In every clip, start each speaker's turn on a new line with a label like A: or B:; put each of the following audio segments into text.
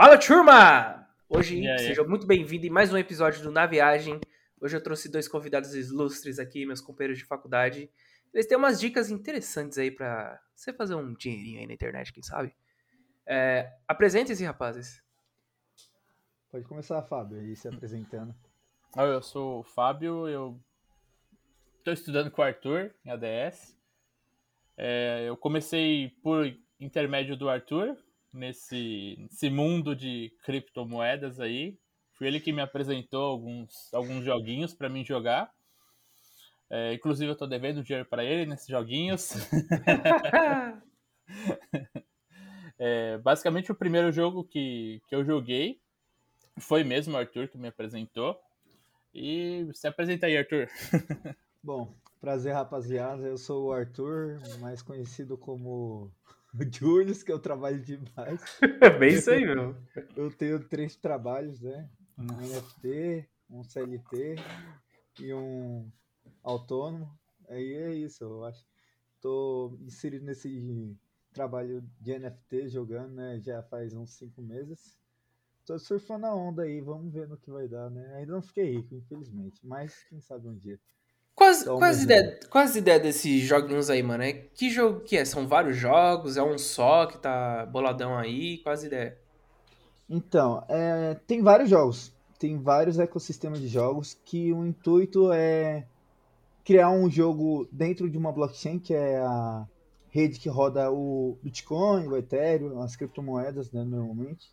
A: Fala, turma! Hoje, seja muito bem-vindo em mais um episódio do Na Viagem. Hoje eu trouxe dois convidados ilustres aqui, meus companheiros de faculdade. Eles têm umas dicas interessantes aí pra você fazer um dinheirinho aí na internet, quem sabe? É, Apresentem-se, rapazes.
B: Pode começar, Fábio, aí se apresentando.
C: Eu sou o Fábio, eu estou estudando com o Arthur em ADS. É, eu comecei por intermédio do Arthur, nesse, nesse mundo de criptomoedas aí. Foi ele que me apresentou alguns, alguns joguinhos para mim jogar. É, inclusive, eu estou devendo dinheiro para ele nesses joguinhos. é, basicamente, o primeiro jogo que, que eu joguei foi mesmo o Arthur que me apresentou. E se apresenta aí, Arthur.
B: Bom, prazer, rapaziada. Eu sou o Arthur, mais conhecido como Julius, que eu trabalho demais.
A: Bem isso aí, meu.
B: Eu tenho três trabalhos, né? Um NFT, um CLT e um autônomo. Aí é isso, eu acho. Tô inserido nesse trabalho de NFT jogando, né? Já faz uns cinco meses. Tô surfando a onda aí, vamos ver no que vai dar, né? Ainda não fiquei rico, infelizmente, mas quem sabe um dia.
A: Quais, quais, ideia, quais ideias desses joguinhos aí, mano? É, que jogo que é? São vários jogos? É um só que tá boladão aí? Quais ideias?
B: Então, é, tem vários jogos. Tem vários ecossistemas de jogos que o intuito é criar um jogo dentro de uma blockchain, que é a rede que roda o Bitcoin, o Ethereum, as criptomoedas, né, normalmente.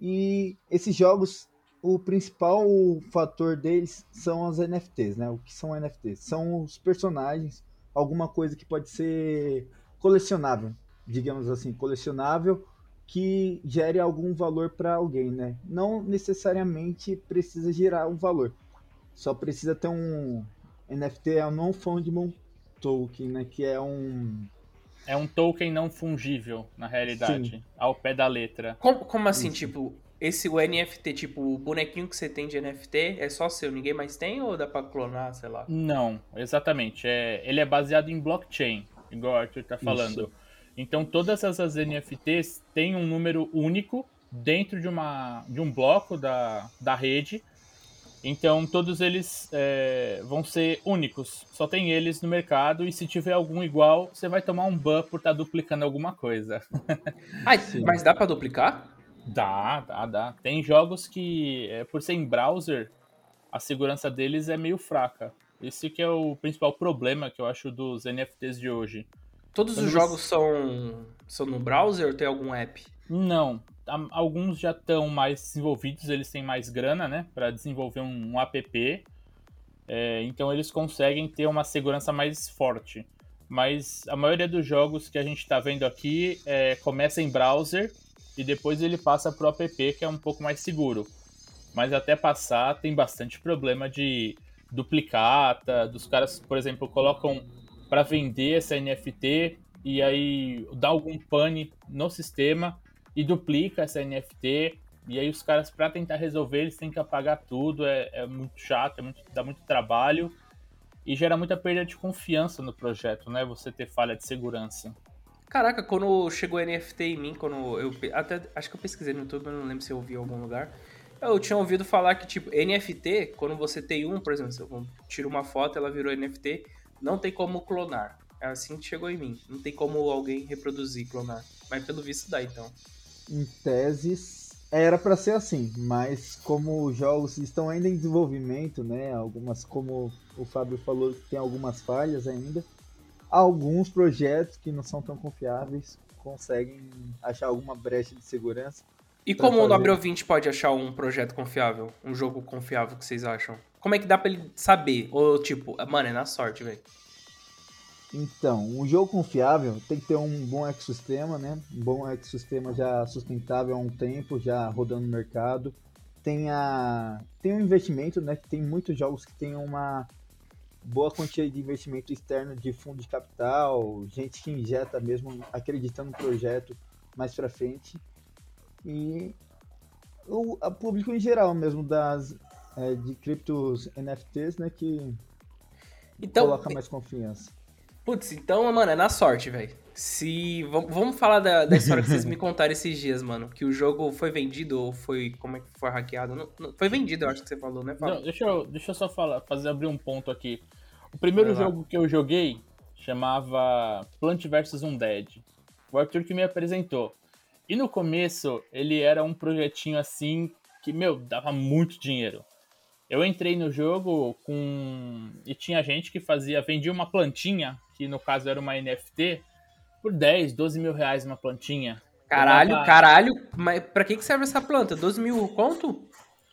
B: E esses jogos o principal fator deles são as NFTs, né? O que são NFTs? São os personagens, alguma coisa que pode ser colecionável, digamos assim, colecionável que gere algum valor para alguém, né? Não necessariamente precisa gerar um valor, só precisa ter um NFT é um non-fungible token, né? Que é um
C: é um token não fungível na realidade, Sim. ao pé da letra.
A: Como, como assim, Isso. tipo, esse o NFT, tipo, o bonequinho que você tem de NFT é só seu, ninguém mais tem ou dá pra clonar, sei lá?
C: Não, exatamente. É, ele é baseado em blockchain, igual o Arthur tá falando. Isso. Então todas essas NFTs têm um número único dentro de, uma, de um bloco da, da rede. Então todos eles é, vão ser únicos. Só tem eles no mercado e se tiver algum igual, você vai tomar um ban por estar tá duplicando alguma coisa.
A: ah, mas dá para duplicar?
C: Dá, dá, dá. Tem jogos que, é, por ser em browser, a segurança deles é meio fraca. Esse que é o principal problema que eu acho dos NFTs de hoje.
A: Todos Quando os jogos são, são no browser ou tem algum app?
C: Não. Alguns já estão mais desenvolvidos, eles têm mais grana, né? Para desenvolver um, um app. É, então eles conseguem ter uma segurança mais forte. Mas a maioria dos jogos que a gente está vendo aqui é, começa em browser e depois ele passa para o app, que é um pouco mais seguro. Mas até passar tem bastante problema de duplicata, dos caras, por exemplo, colocam para vender essa NFT e aí dá algum pane no sistema e duplica essa NFT. E aí os caras, para tentar resolver, eles têm que apagar tudo, é, é muito chato, é muito, dá muito trabalho e gera muita perda de confiança no projeto, né? Você ter falha de segurança.
A: Caraca, quando chegou NFT em mim, quando eu. Até acho que eu pesquisei no YouTube, não lembro se eu ouvi em algum lugar. Eu tinha ouvido falar que, tipo, NFT, quando você tem um, por exemplo, se eu tiro uma foto ela virou NFT, não tem como clonar. É assim que chegou em mim. Não tem como alguém reproduzir, clonar. Mas pelo visto dá, então.
B: Em teses, era para ser assim, mas como os jogos estão ainda em desenvolvimento, né? Algumas, como o Fábio falou, tem algumas falhas ainda alguns projetos que não são tão confiáveis conseguem achar alguma brecha de segurança.
A: E como fazer... o Nobre 20 pode achar um projeto confiável? Um jogo confiável que vocês acham? Como é que dá pra ele saber? Ou tipo, mano, é na sorte, velho.
B: Então, um jogo confiável tem que ter um bom ecossistema, né? Um bom ecossistema já sustentável há um tempo, já rodando no mercado. Tem, a... tem um investimento, né? Que tem muitos jogos que tem uma boa quantia de investimento externo de fundo de capital, gente que injeta mesmo acreditando no projeto mais para frente e o a público em geral mesmo das é, de criptos NFTs, né, que então, coloca mais confiança.
A: Putz, então, mano, é na sorte, velho. Se. Vamos falar da, da história que vocês me contaram esses dias, mano. Que o jogo foi vendido ou foi. Como é que foi hackeado? Não, não, foi vendido, eu acho que você falou, né, Fala.
C: Não, deixa, eu, deixa eu só falar, fazer abrir um ponto aqui. O primeiro jogo que eu joguei chamava Plant vs Undead. O Arthur que me apresentou. E no começo, ele era um projetinho assim que, meu, dava muito dinheiro. Eu entrei no jogo com. E tinha gente que fazia. Vendia uma plantinha, que no caso era uma NFT, por 10, 12 mil reais uma plantinha.
A: Caralho, dava... caralho. Mas pra que, que serve essa planta? 12 mil conto?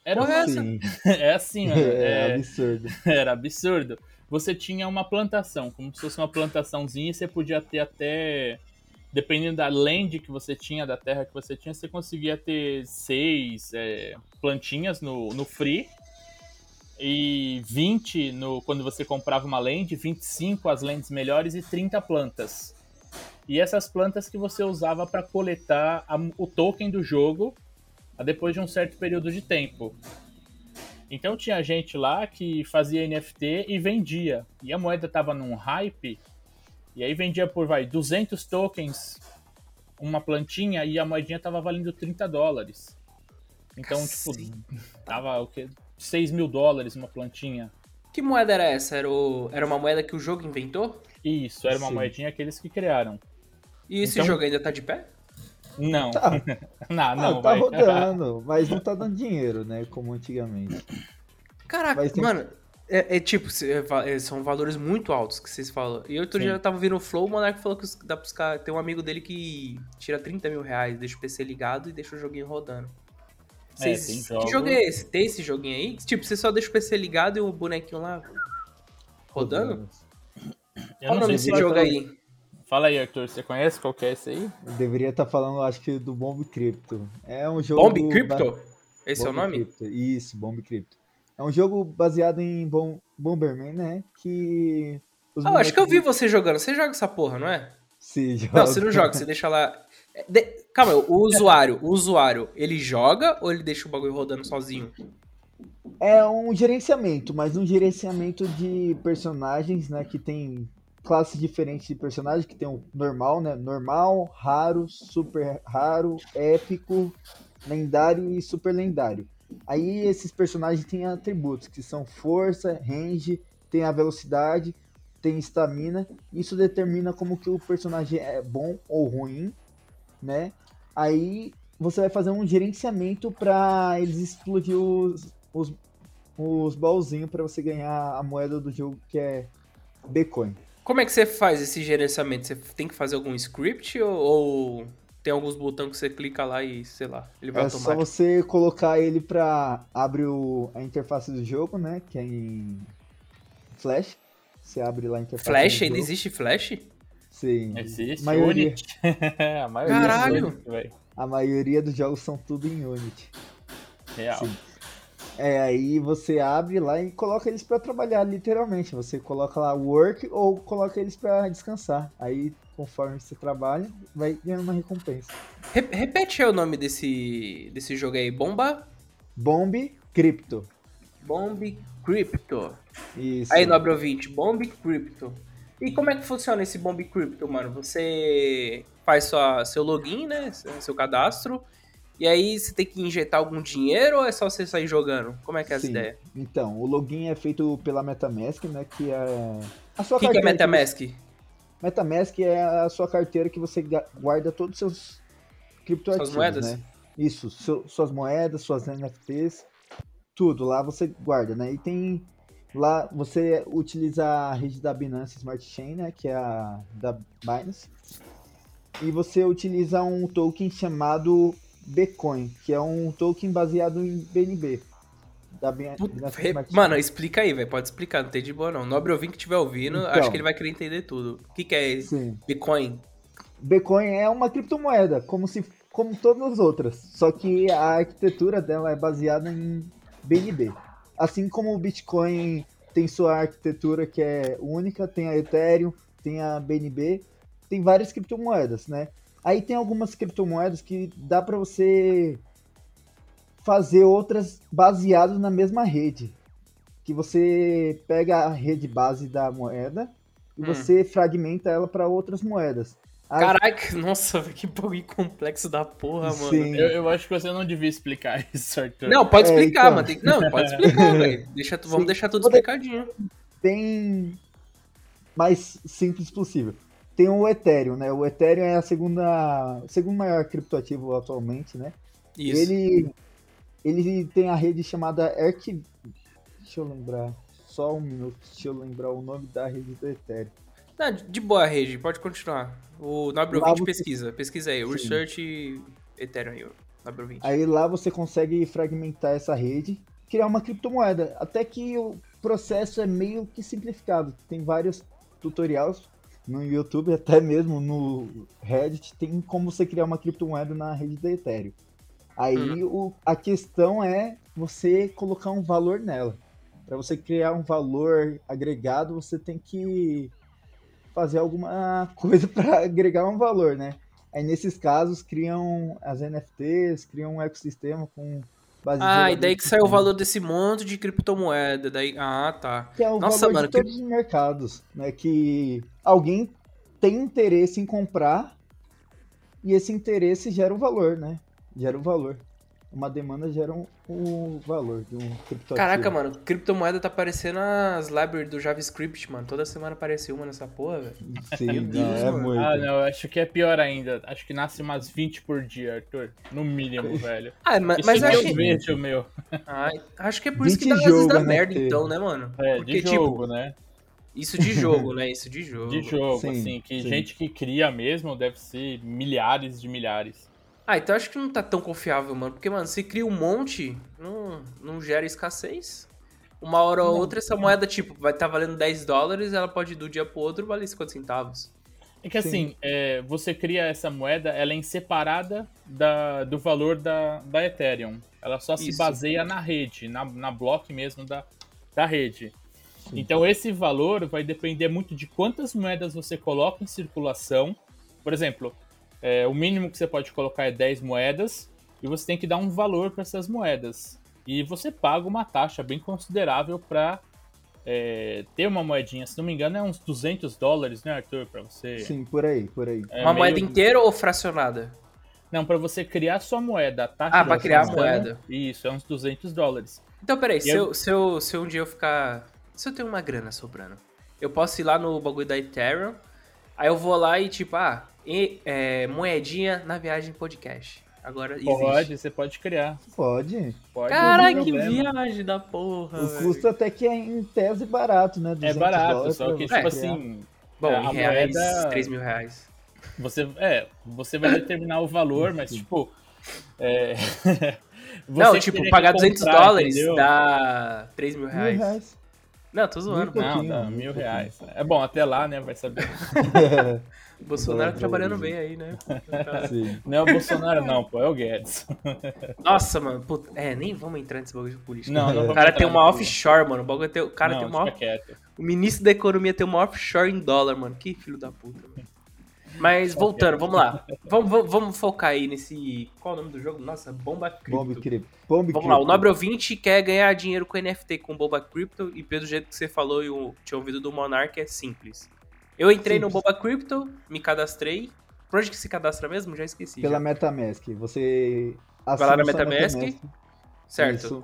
C: Era
B: Porra,
C: essa. é assim, mano.
B: É, é absurdo.
C: Era absurdo. Você tinha uma plantação, como se fosse uma plantaçãozinha, e você podia ter até. Dependendo da land que você tinha, da terra que você tinha, você conseguia ter seis é, plantinhas no, no free e 20 no, quando você comprava uma land, 25 as lentes melhores e 30 plantas. E essas plantas que você usava para coletar a, o token do jogo depois de um certo período de tempo. Então tinha gente lá que fazia NFT e vendia. E a moeda tava num hype. E aí vendia por, vai, 200 tokens uma plantinha e a moedinha tava valendo 30 dólares. Então, tipo, tava o quê? 6 mil dólares uma plantinha.
A: Que moeda era essa? Era, o... era uma moeda que o jogo inventou?
C: Isso, era uma Sim. moedinha que eles que criaram.
A: E esse então... jogo ainda tá de pé?
C: Não.
B: Tá.
C: não, não,
B: ah, tá vai. rodando, mas não tá dando dinheiro, né? Como antigamente.
A: Caraca, tem... mano, é, é tipo, é, é, são valores muito altos que vocês falam. E outro Sim. dia eu tava vendo o Flow, o Monark falou que dá pros caras. Tem um amigo dele que tira 30 mil reais, deixa o PC ligado e deixa o joguinho rodando. Vocês, é, jogo... Que jogo é esse? Tem esse joguinho aí? Tipo, você só deixa o PC ligado e o bonequinho lá rodando? Qual o nome desse jogo aí?
C: Fala aí, Arthur, você conhece qual que é esse aí?
B: Eu deveria estar tá falando, acho que, do Bomb Crypto. É um jogo.
A: Bomb Crypto? Esse
B: Bomb
A: é o nome?
B: Crypto. Isso, Bomb Crypto. É um jogo baseado em Bom... Bomberman, né? Que.
A: Ah, acho que eu vi você jogando. Você joga essa porra, não é?
B: Sim, joga.
A: Não, você não joga, você deixa lá. De... Calma, o usuário, o usuário, ele joga ou ele deixa o bagulho rodando sozinho?
B: É um gerenciamento, mas um gerenciamento de personagens, né? Que tem classes diferentes de personagens, que tem o normal, né? Normal, raro, super raro, épico, lendário e super lendário. Aí esses personagens têm atributos, que são força, range, tem a velocidade, tem estamina. Isso determina como que o personagem é bom ou ruim, né? Aí você vai fazer um gerenciamento para eles explodir os, os, os baúzinhos para você ganhar a moeda do jogo que é Bitcoin.
A: Como é que você faz esse gerenciamento? Você tem que fazer algum script ou, ou tem alguns botões que você clica lá e, sei lá, ele vai
B: é
A: automático?
B: É só você colocar ele para abrir o, a interface do jogo, né? Que é em Flash. Você abre lá a interface
A: Flash? Ainda existe Flash?
B: Sim.
C: Existe.
B: Maioria...
C: a maioria
A: Caralho!
B: a maioria dos jogos são tudo em Unity.
C: Real. Sim.
B: É, aí você abre lá e coloca eles para trabalhar, literalmente. Você coloca lá work ou coloca eles para descansar. Aí, conforme você trabalha, vai ganhando uma recompensa.
A: repete aí o nome desse, desse jogo aí, Bomba?
B: Bomb Crypto.
A: Bomb Crypto.
B: Isso.
A: Aí, nobre ouvinte, Bomb Crypto. E como é que funciona esse Bomb Crypto, mano? Você faz sua, seu login, né? Seu cadastro. E aí você tem que injetar algum dinheiro ou é só você sair jogando? Como é que é essa ideia?
B: Então, o login é feito pela MetaMask, né? Que é a sua
A: O que, que é MetaMask?
B: Que você... MetaMask é a sua carteira que você guarda todos os seus criptoativos, suas moedas? né? Isso, seu, suas moedas, suas NFTs, tudo lá você guarda, né? E tem lá você utiliza a rede da Binance Smart Chain, né? Que é a da Binance. E você utiliza um token chamado Bitcoin, que é um token baseado em BNB.
A: Da Mano, explica aí, velho. Pode explicar, não tem de boa não. Nobre ouvinte que estiver ouvindo, então, acho que ele vai querer entender tudo. O que, que é sim. Bitcoin?
B: Bitcoin é uma criptomoeda, como se como todas as outras, só que a arquitetura dela é baseada em BNB. Assim como o Bitcoin tem sua arquitetura que é única, tem a Ethereum, tem a BNB, tem várias criptomoedas, né? Aí tem algumas criptomoedas que dá para você fazer outras baseadas na mesma rede. Que você pega a rede base da moeda, e
A: Hum.
B: você fragmenta ela para outras moedas. As-
A: Caraca, nossa, que bagulho complexo da porra, mano.
B: Sim.
C: Eu, eu acho que você não devia explicar isso, Arthur.
A: Não, pode
B: É,
A: explicar,
B: então.
A: mano. tem- Não, pode explicar, velho. Deixa Vamos
B: Sim.
A: deixar tudo explicadinho.
B: bem mais simples possível. Tem o Ethereum, né? O Ethereum é a segunda, o segundo maior criptoativo atualmente, né?
A: Isso.
B: Ele, ele tem a rede chamada Arc... Deixa eu lembrar, só um minuto, deixa eu lembrar o nome da rede do Ethereum.
A: Não, de de boa, Regi, pode continuar. O Nobre ouvinte
B: você-
A: pesquisa. Pesquisa aí.
B: Sim.
A: Research Ethereum Nobre ouvinte.
B: Aí lá você consegue fragmentar essa rede, criar uma criptomoeda. Até que o processo é meio que simplificado. Tem vários tutoriais no YouTube, até mesmo no Reddit, tem como você criar uma criptomoeda na rede da Ethereum. Aí o- a questão é você colocar um valor nela. Para você criar um valor agregado, você tem que fazer alguma coisa para agregar um valor, né? Aí nesses casos criam as NFTs, criam um ecossistema com
A: Ah, e daí que saiu o valor desse monte de criptomoeda. Daí... Ah, tá.
B: que é o
A: Nossa,
B: valor
A: mano,
B: de todos os mercados, né? Que alguém tem interesse em comprar e esse interesse gera um valor, né? Gera um valor. Uma demanda gera um, um valor de um criptoativo.
A: Caraca, mano, criptomoeda tá parecendo as libraries do JavaScript, mano. Toda semana aparece uma nessa porra, velho.
B: Sim,
A: Deus,
B: é muito.
C: Ah, não, eu acho que é pior ainda. Acho que nasce umas 20 por dia, Arthur. No mínimo, velho.
A: Ah, mas,
C: Isso
A: mas acho que...
C: vejo, meu.
A: Ah, acho que é por isso que
B: 20
A: dá, às vezes
B: jogo,
A: dá
B: né,
A: merda,
B: que-
A: então, né, mano?
C: É,
A: Porque,
C: de jogo,
A: tipo,
C: né?
A: isso de jogo, né? Isso de jogo.
C: De jogo,
B: Sim,
C: assim, que
B: sim.
C: gente que cria mesmo deve ser milhares de milhares.
A: Ah, então acho que não tá tão confiável, mano. Porque, mano, você cria um monte, não, não gera escassez. Uma hora ou
B: Não.
A: outra, essa moeda, tipo, vai estar valendo 10 dólares, ela pode do dia pro outro valer 50 centavos.
C: É que assim, é, você cria essa moeda, ela é separada da, do valor da, da Ethereum. Ela só se
A: Isso.
C: baseia na rede, na, na block mesmo da, da rede. Então esse valor vai depender muito de quantas moedas você coloca em circulação. Por exemplo, é, o mínimo que você pode colocar é 10 moedas e você tem que dar um valor para essas moedas. E você paga uma taxa bem considerável para ter uma moedinha. Se não me engano, é uns 200 dólares, né, Arthur? Para você.
B: Sim, por aí, por aí.
C: É
A: Uma
C: meio-
A: moeda inteira ou fracionada?
C: Não, para você criar sua moeda. A taxa
A: Ah, pra criar a moeda.
C: Isso, é uns 200 dólares.
A: Então, peraí, se
C: eu-
A: eu, se, eu, se um dia eu ficar. Se eu tenho uma grana sobrando, eu posso ir lá no bagulho da Ethereum, aí eu vou lá e tipo, ah, e, é, moedinha na viagem podcast. Agora existe.
C: Pode, você pode criar.
B: Pode.
C: Pode, não
A: que viagem da porra.
B: O
A: velho.
B: custo até que é em tese barato, né?
C: É
B: 200
C: barato, só que,
B: você
C: tipo
B: criar.
C: assim.
A: Bom,
C: é,
A: em reais,
C: moeda-
A: 3 mil reais.
C: Você, é, você vai determinar o valor, mas, tipo. É,
A: Não,
C: você
A: tipo, pagar 200
C: comprar,
A: dólares
C: entendeu?
A: dá 3 mil
B: Mil
A: reais. Não, tô zoando.
B: Mil
A: mano.
C: Não, dá
B: um
C: mil reais. É bom, até lá, né? Vai saber.
A: O Bolsonaro
B: Boa,
A: trabalhando bem aí, né?
B: Sim.
C: Não é o Bolsonaro, não, pô, é o Guedes.
A: Nossa, mano. puta, é, nem vamos entrar nesse bagulho de política.
C: Não, não
A: O cara tem uma offshore, mano. O, bagulho tem, o cara
C: não,
A: tem uma
C: quieto.
A: O ministro da economia tem uma offshore em dólar, mano. Que filho da puta, mano. Mas voltando, vamos lá. Vamos, vamos, vamos focar aí nesse. Qual é o nome do jogo? Nossa, Bomba Cripto.
B: Bomb Crypto. Bomb
A: Vamos lá, o. Nobre Ouvinte quer ganhar dinheiro com NFT com Bomba Crypto e pelo jeito que você falou e eu tinha ouvido do Monark é simples. Eu entrei no
B: Simples.
A: Bomba Crypto, me cadastrei. Por onde que se cadastra mesmo? Já esqueci.
B: Pela
A: já.
B: Metamask. Você
A: Vai lá na
B: sua
A: Metamask. Certo.
B: Isso.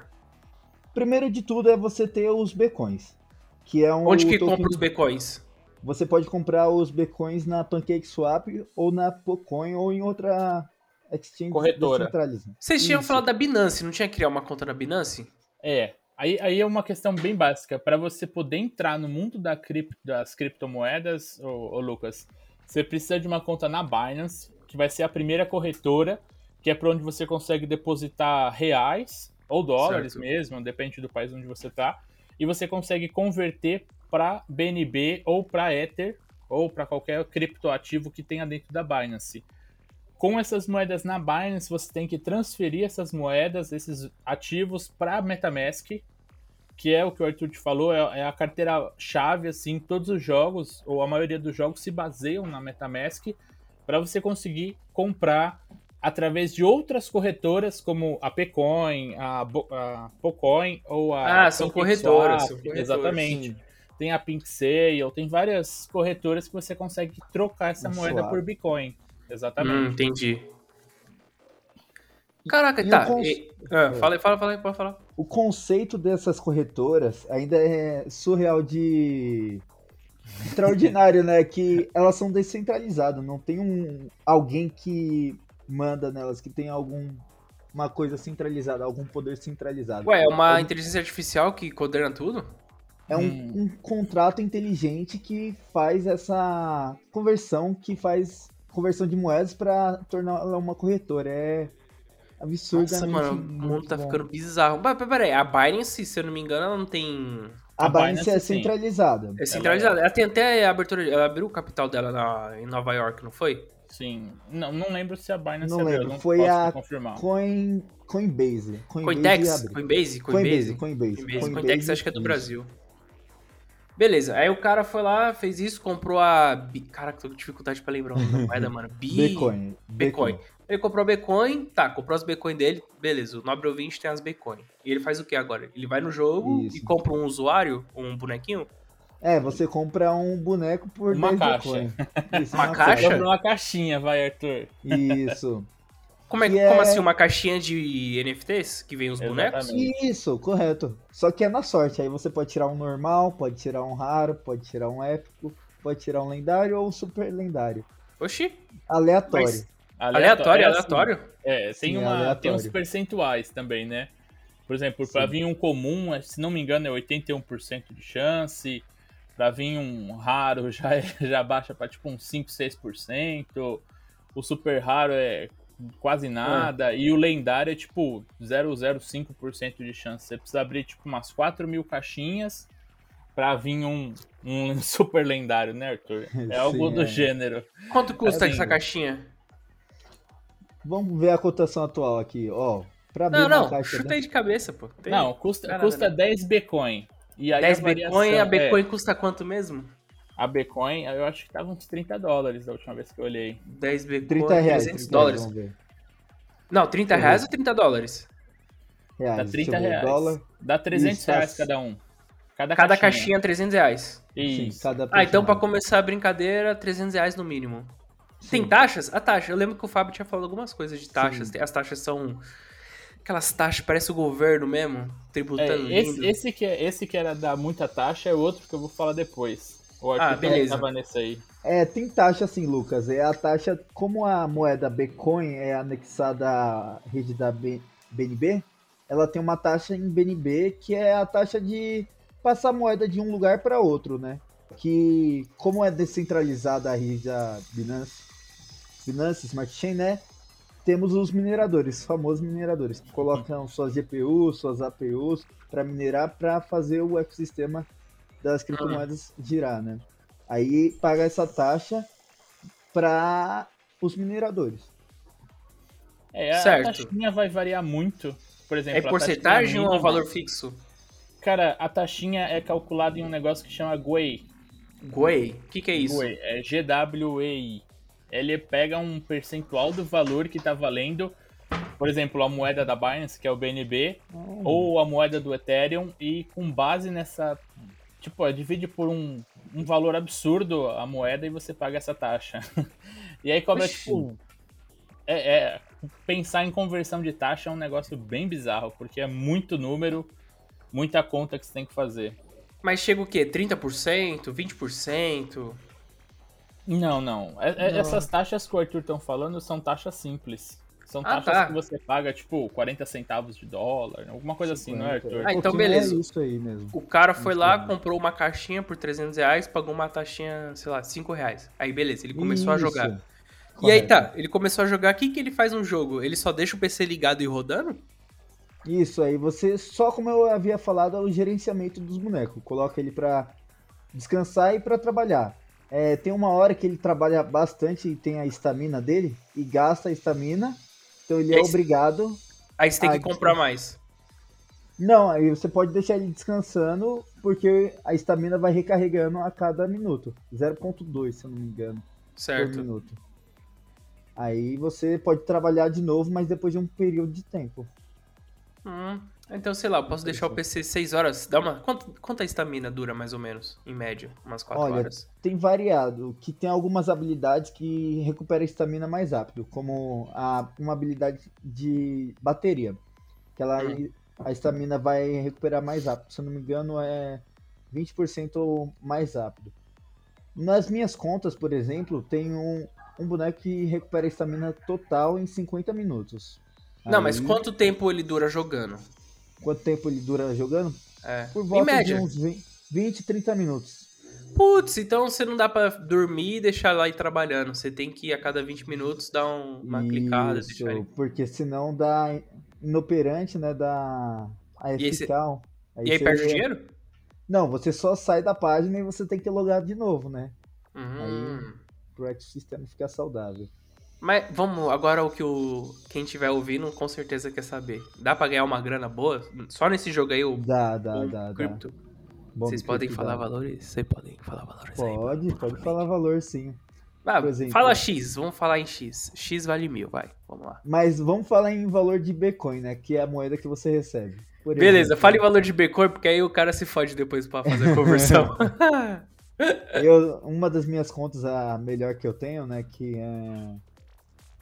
B: Primeiro de tudo é você ter os Bitcoins. Que é um
A: Onde que
B: token-
A: compra os Bitcoins?
B: Você pode comprar os Bitcoins na PancakeSwap ou na Pocoin ou em outra exchange
C: Corretora.
B: descentralizada.
A: Vocês tinham
B: Isso.
A: falado da Binance, não tinha que criar uma conta na Binance?
C: É. Aí, aí é uma questão bem básica. Para você poder entrar no mundo da cripto, das criptomoedas, ô, ô Lucas, você precisa de uma conta na Binance, que vai ser a primeira corretora, que é para onde você consegue depositar reais ou dólares
A: Certo.
C: mesmo, depende do país onde você tá, e você consegue converter para BNB ou para Ether ou para qualquer criptoativo que tenha dentro da Binance. Com essas moedas na Binance, você tem que transferir essas moedas, esses ativos para MetaMask, que é o que o Arthur te falou, é, é a carteira chave assim, todos os jogos ou a maioria dos jogos se baseiam na MetaMask para você conseguir comprar através de outras corretoras como a Pcoin, a, Bo- a Pocoin ou a
A: Ah, são corretoras, são corretoras,
C: Exatamente.
B: Sim.
C: Tem a Pink Sale, tem várias corretoras que você consegue trocar essa
B: Nossa,
C: moeda por Bitcoin.
A: Hum,
C: Exatamente.
A: entendi. Caraca,
B: E
A: tá.
B: o cons-
A: e- ah, fala aí, fala, fala aí, pode falar.
B: O conceito dessas corretoras ainda é surreal de extraordinário, né? Que elas são descentralizadas, não tem um alguém que manda nelas, que tem algum uma coisa centralizada, algum poder centralizado.
A: Ué, é uma
B: É-
A: inteligência artificial que coordena tudo?
B: É um,
C: Hum.
B: um contrato inteligente que faz essa conversão, que faz conversão de moedas para tornar ela uma corretora. É absurdamente
A: Nossa, mano, o mundo tá
B: bom.
A: ficando bizarro. Mas, peraí, a Binance, se eu não me engano, ela não tem.
B: A
C: A
B: Binance
C: Binance,
B: é
C: sim.
B: centralizada.
A: É centralizada. Ela tem até a abertura. Ela abriu o capital dela na- em Nova York, não foi?
C: Sim. Não, não lembro se a Binance
B: Não
C: abriu,
B: lembro,
C: não
B: foi
C: posso
B: a
C: confirmar.
B: Coin, Coinbase. Coinbase
A: Cointex? Coinbase?
B: Coinbase,
A: Coinbase?
B: Coinbase.
A: Coinbase. Cointex acho que é do
B: isso.
A: Brasil. Beleza, aí o cara foi lá, fez isso, comprou a. Bi... Caraca, tô com dificuldade pra lembrar o nome da moeda, mano. Bi...
B: Bitcoin.
A: Bitcoin. Ele comprou Bitcoin, tá, comprou as Bitcoin dele, beleza, o Nobre Ouvinte tem as Bitcoin. E ele faz o que agora? Ele vai no jogo
B: Isso.
A: e compra um usuário, um bonequinho?
B: É, você compra um boneco por
C: Uma
B: 10
C: caixa.
B: Bitcoin. Isso,
A: Uma caixa?
C: Compra uma caixinha, vai, Arthur.
B: Isso.
A: Como, é,
B: Que
A: como
B: é-
A: assim, uma caixinha de NFTs que vem os bonecos?
C: Exatamente.
B: Isso, correto. Só que é na sorte. Aí você pode tirar um normal, pode tirar um raro, pode tirar um épico, pode tirar um lendário ou um super lendário.
A: Oxi,
B: Aleatório.
A: Mas- aleatório,
C: é assim,
A: aleatório?
C: É, tem,
B: Sim,
C: uma,
B: aleatório.
C: tem uns percentuais também, né? Por exemplo, para vir um comum, é, se não me engano, é 81% de chance. Para vir um raro, já, é- já baixa para tipo uns 5, 6%. O super raro é quase nada. E o lendário é tipo 0,05% de chance. Você precisa abrir tipo umas 4 mil caixinhas para vir um, um super lendário, né, Arthur? É algo
B: Sim,
C: do
B: é.
C: gênero.
A: Quanto custa
C: É
A: essa caixinha?
B: Vamos ver a cotação atual aqui, ó. Pra abrir
A: Não,
B: uma
A: não,
B: caixa
A: chuta aí de cabeça, pô. Tem
C: Não, custa,
A: é
C: custa
A: não.
C: 10 Bitcoin. E aí
A: 10
C: a
A: Bitcoin, a Bitcoin
C: é,
A: custa quanto mesmo?
C: A Bitcoin, eu acho que tava uns 30 dólares da última vez que eu olhei.
A: 10 Bitcoin,
B: 30 reais.
A: 300
B: 30
A: dólares.
B: Vamos ver.
A: Não, 30
B: Uhum.
A: reais ou 30 dólares?
B: Reais,
C: Dá
B: deixa
C: 30
B: eu ver,
C: reais.
B: Dólar.
C: Dá 300
B: Isso,
C: reais
B: tá-
C: cada um. Cada,
A: Cada caixinha 300 reais.
B: Sim,
C: Isso.
B: cada
A: Ah, então pra começar a brincadeira, 300 reais no mínimo. Tem
B: Sim.
A: taxas? A taxa. Eu lembro que o Fábio tinha falado algumas coisas de taxas.
B: Sim.
A: Tem- As taxas são. Aquelas taxas, parece o governo mesmo,
C: É,
A: tributando
C: esse,
A: lindo.
C: esse, que é, esse que era dar muita taxa é outro que eu vou falar depois. O Arthur
A: Ah,
C: também
A: beleza.
C: tava nesse aí.
B: É, tem taxa assim, Lucas. É a taxa, como a moeda Bitcoin é anexada à rede da BNB, ela tem uma taxa em BNB que é a taxa de passar a moeda de um lugar para outro, né? Que, como é descentralizada a rede da Binance, Binance Smart Chain, né? Temos os mineradores, os famosos mineradores, que colocam suas GPUs, suas APUs para minerar para fazer o ecossistema das criptomoedas girar, né? Aí paga essa taxa para os mineradores.
C: É, a
A: Certo.
C: taxinha vai variar muito. Por exemplo,
A: É
C: a
A: porcentagem ou é um valor fixo?
C: Cara, a taxinha é calculada em um negócio que chama GUEI.
A: Guei. O que, que é isso?
C: GUEI, é GWEI. Ele pega um percentual do valor que tá valendo, por exemplo, a moeda da Binance, que é o BNB, ou a moeda do Ethereum, e com base nessa. Tipo, divide por um, um valor absurdo a moeda e você paga essa taxa. e aí cobra,
A: Oxi.
C: tipo. É, é- Pensar em conversão de taxa é um negócio bem bizarro, porque é muito número, muita conta que você tem que fazer.
A: Mas chega o quê? 30%? 20%?
C: Não, não. É- é-
B: Não.
C: Essas taxas que o Arthur estão falando são taxas simples. São
A: Ah,
C: taxas
A: tá.
C: que você paga, tipo, 40 centavos de dólar, alguma coisa assim, não é, Arthur?
A: Ah, então
B: pouquinho
A: beleza.
B: É isso aí mesmo.
A: O cara foi lá,
B: Entendi.
A: comprou uma caixinha por 300 reais, pagou uma taxinha, sei lá, 5 reais. Aí beleza, ele começou a
B: Isso.
A: jogar. E aí
B: Correto.
A: tá, ele começou a jogar, o que, que ele faz no jogo? Ele só deixa o PC ligado e rodando?
B: Isso aí, você, só como eu havia falado, é o gerenciamento dos bonecos. Coloca ele pra descansar e pra trabalhar. É, tem uma hora que ele trabalha bastante e tem a estamina dele e gasta a estamina. Então ele é
A: Esse-
B: obrigado.
A: Aí você tem que
B: Ah,
A: comprar mais.
B: Não, aí você pode deixar ele descansando, porque a estamina vai recarregando a cada minuto. 0.2, se eu não me engano, por
A: Certo.
B: minuto. Aí você pode trabalhar de novo, mas depois de um período de tempo.
A: Hum. Então, sei lá, eu posso deixar o PC 6 horas. Dá uma. Quanto, quanta estamina dura, mais ou menos? Em média? Umas 4
B: Olha,
A: horas.
B: tem variado, que tem algumas habilidades que recupera a estamina mais rápido, como a, uma habilidade de bateria, que ela
A: Hum.
B: a estamina vai recuperar mais rápido. Se eu não me engano, é 20% mais rápido. Nas minhas contas, por exemplo, tem um, um boneco que recupera a estamina total em 50 minutos.
A: Não, mas
B: Aí,
A: quanto tempo ele dura jogando?
B: Quanto tempo ele dura jogando?
A: É.
B: Por
A: em
B: volta de
A: média.
B: uns 20, 20, 30 minutos.
A: Putz, então você não dá pra dormir e deixar lá ir trabalhando. Você tem que, a cada 20 minutos, dar um- uma clicada,
B: Isso,
A: deixar ele.
B: porque senão dá inoperante, né? Dá a
A: E aí. E aí
B: você-
A: perde o dinheiro?
B: Não, você só sai da página e você tem que logar de novo, né?
A: Hum.
B: Pro ecossistema ficar saudável.
A: Mas vamos, agora o que o quem estiver ouvindo com certeza quer saber. Dá pra ganhar uma grana boa? Só nesse jogo aí, o,
B: Dá, dá,
A: o
B: dá? Bom
A: Vocês podem
B: cripto
A: falar
B: dá.
A: valores? Vocês podem falar valores aí.
B: Pode, pode falar valor sim.
A: Ah, fala X, vamos falar em X. X vale mil, vai, vamos lá.
B: Mas vamos falar em valor de Bitcoin, né? Que é a moeda que você recebe.
A: Beleza, fale em valor de Bitcoin, porque aí o cara se fode depois pra fazer a conversão.
B: Eu, uma das minhas contas, a melhor que eu tenho, né? Que é,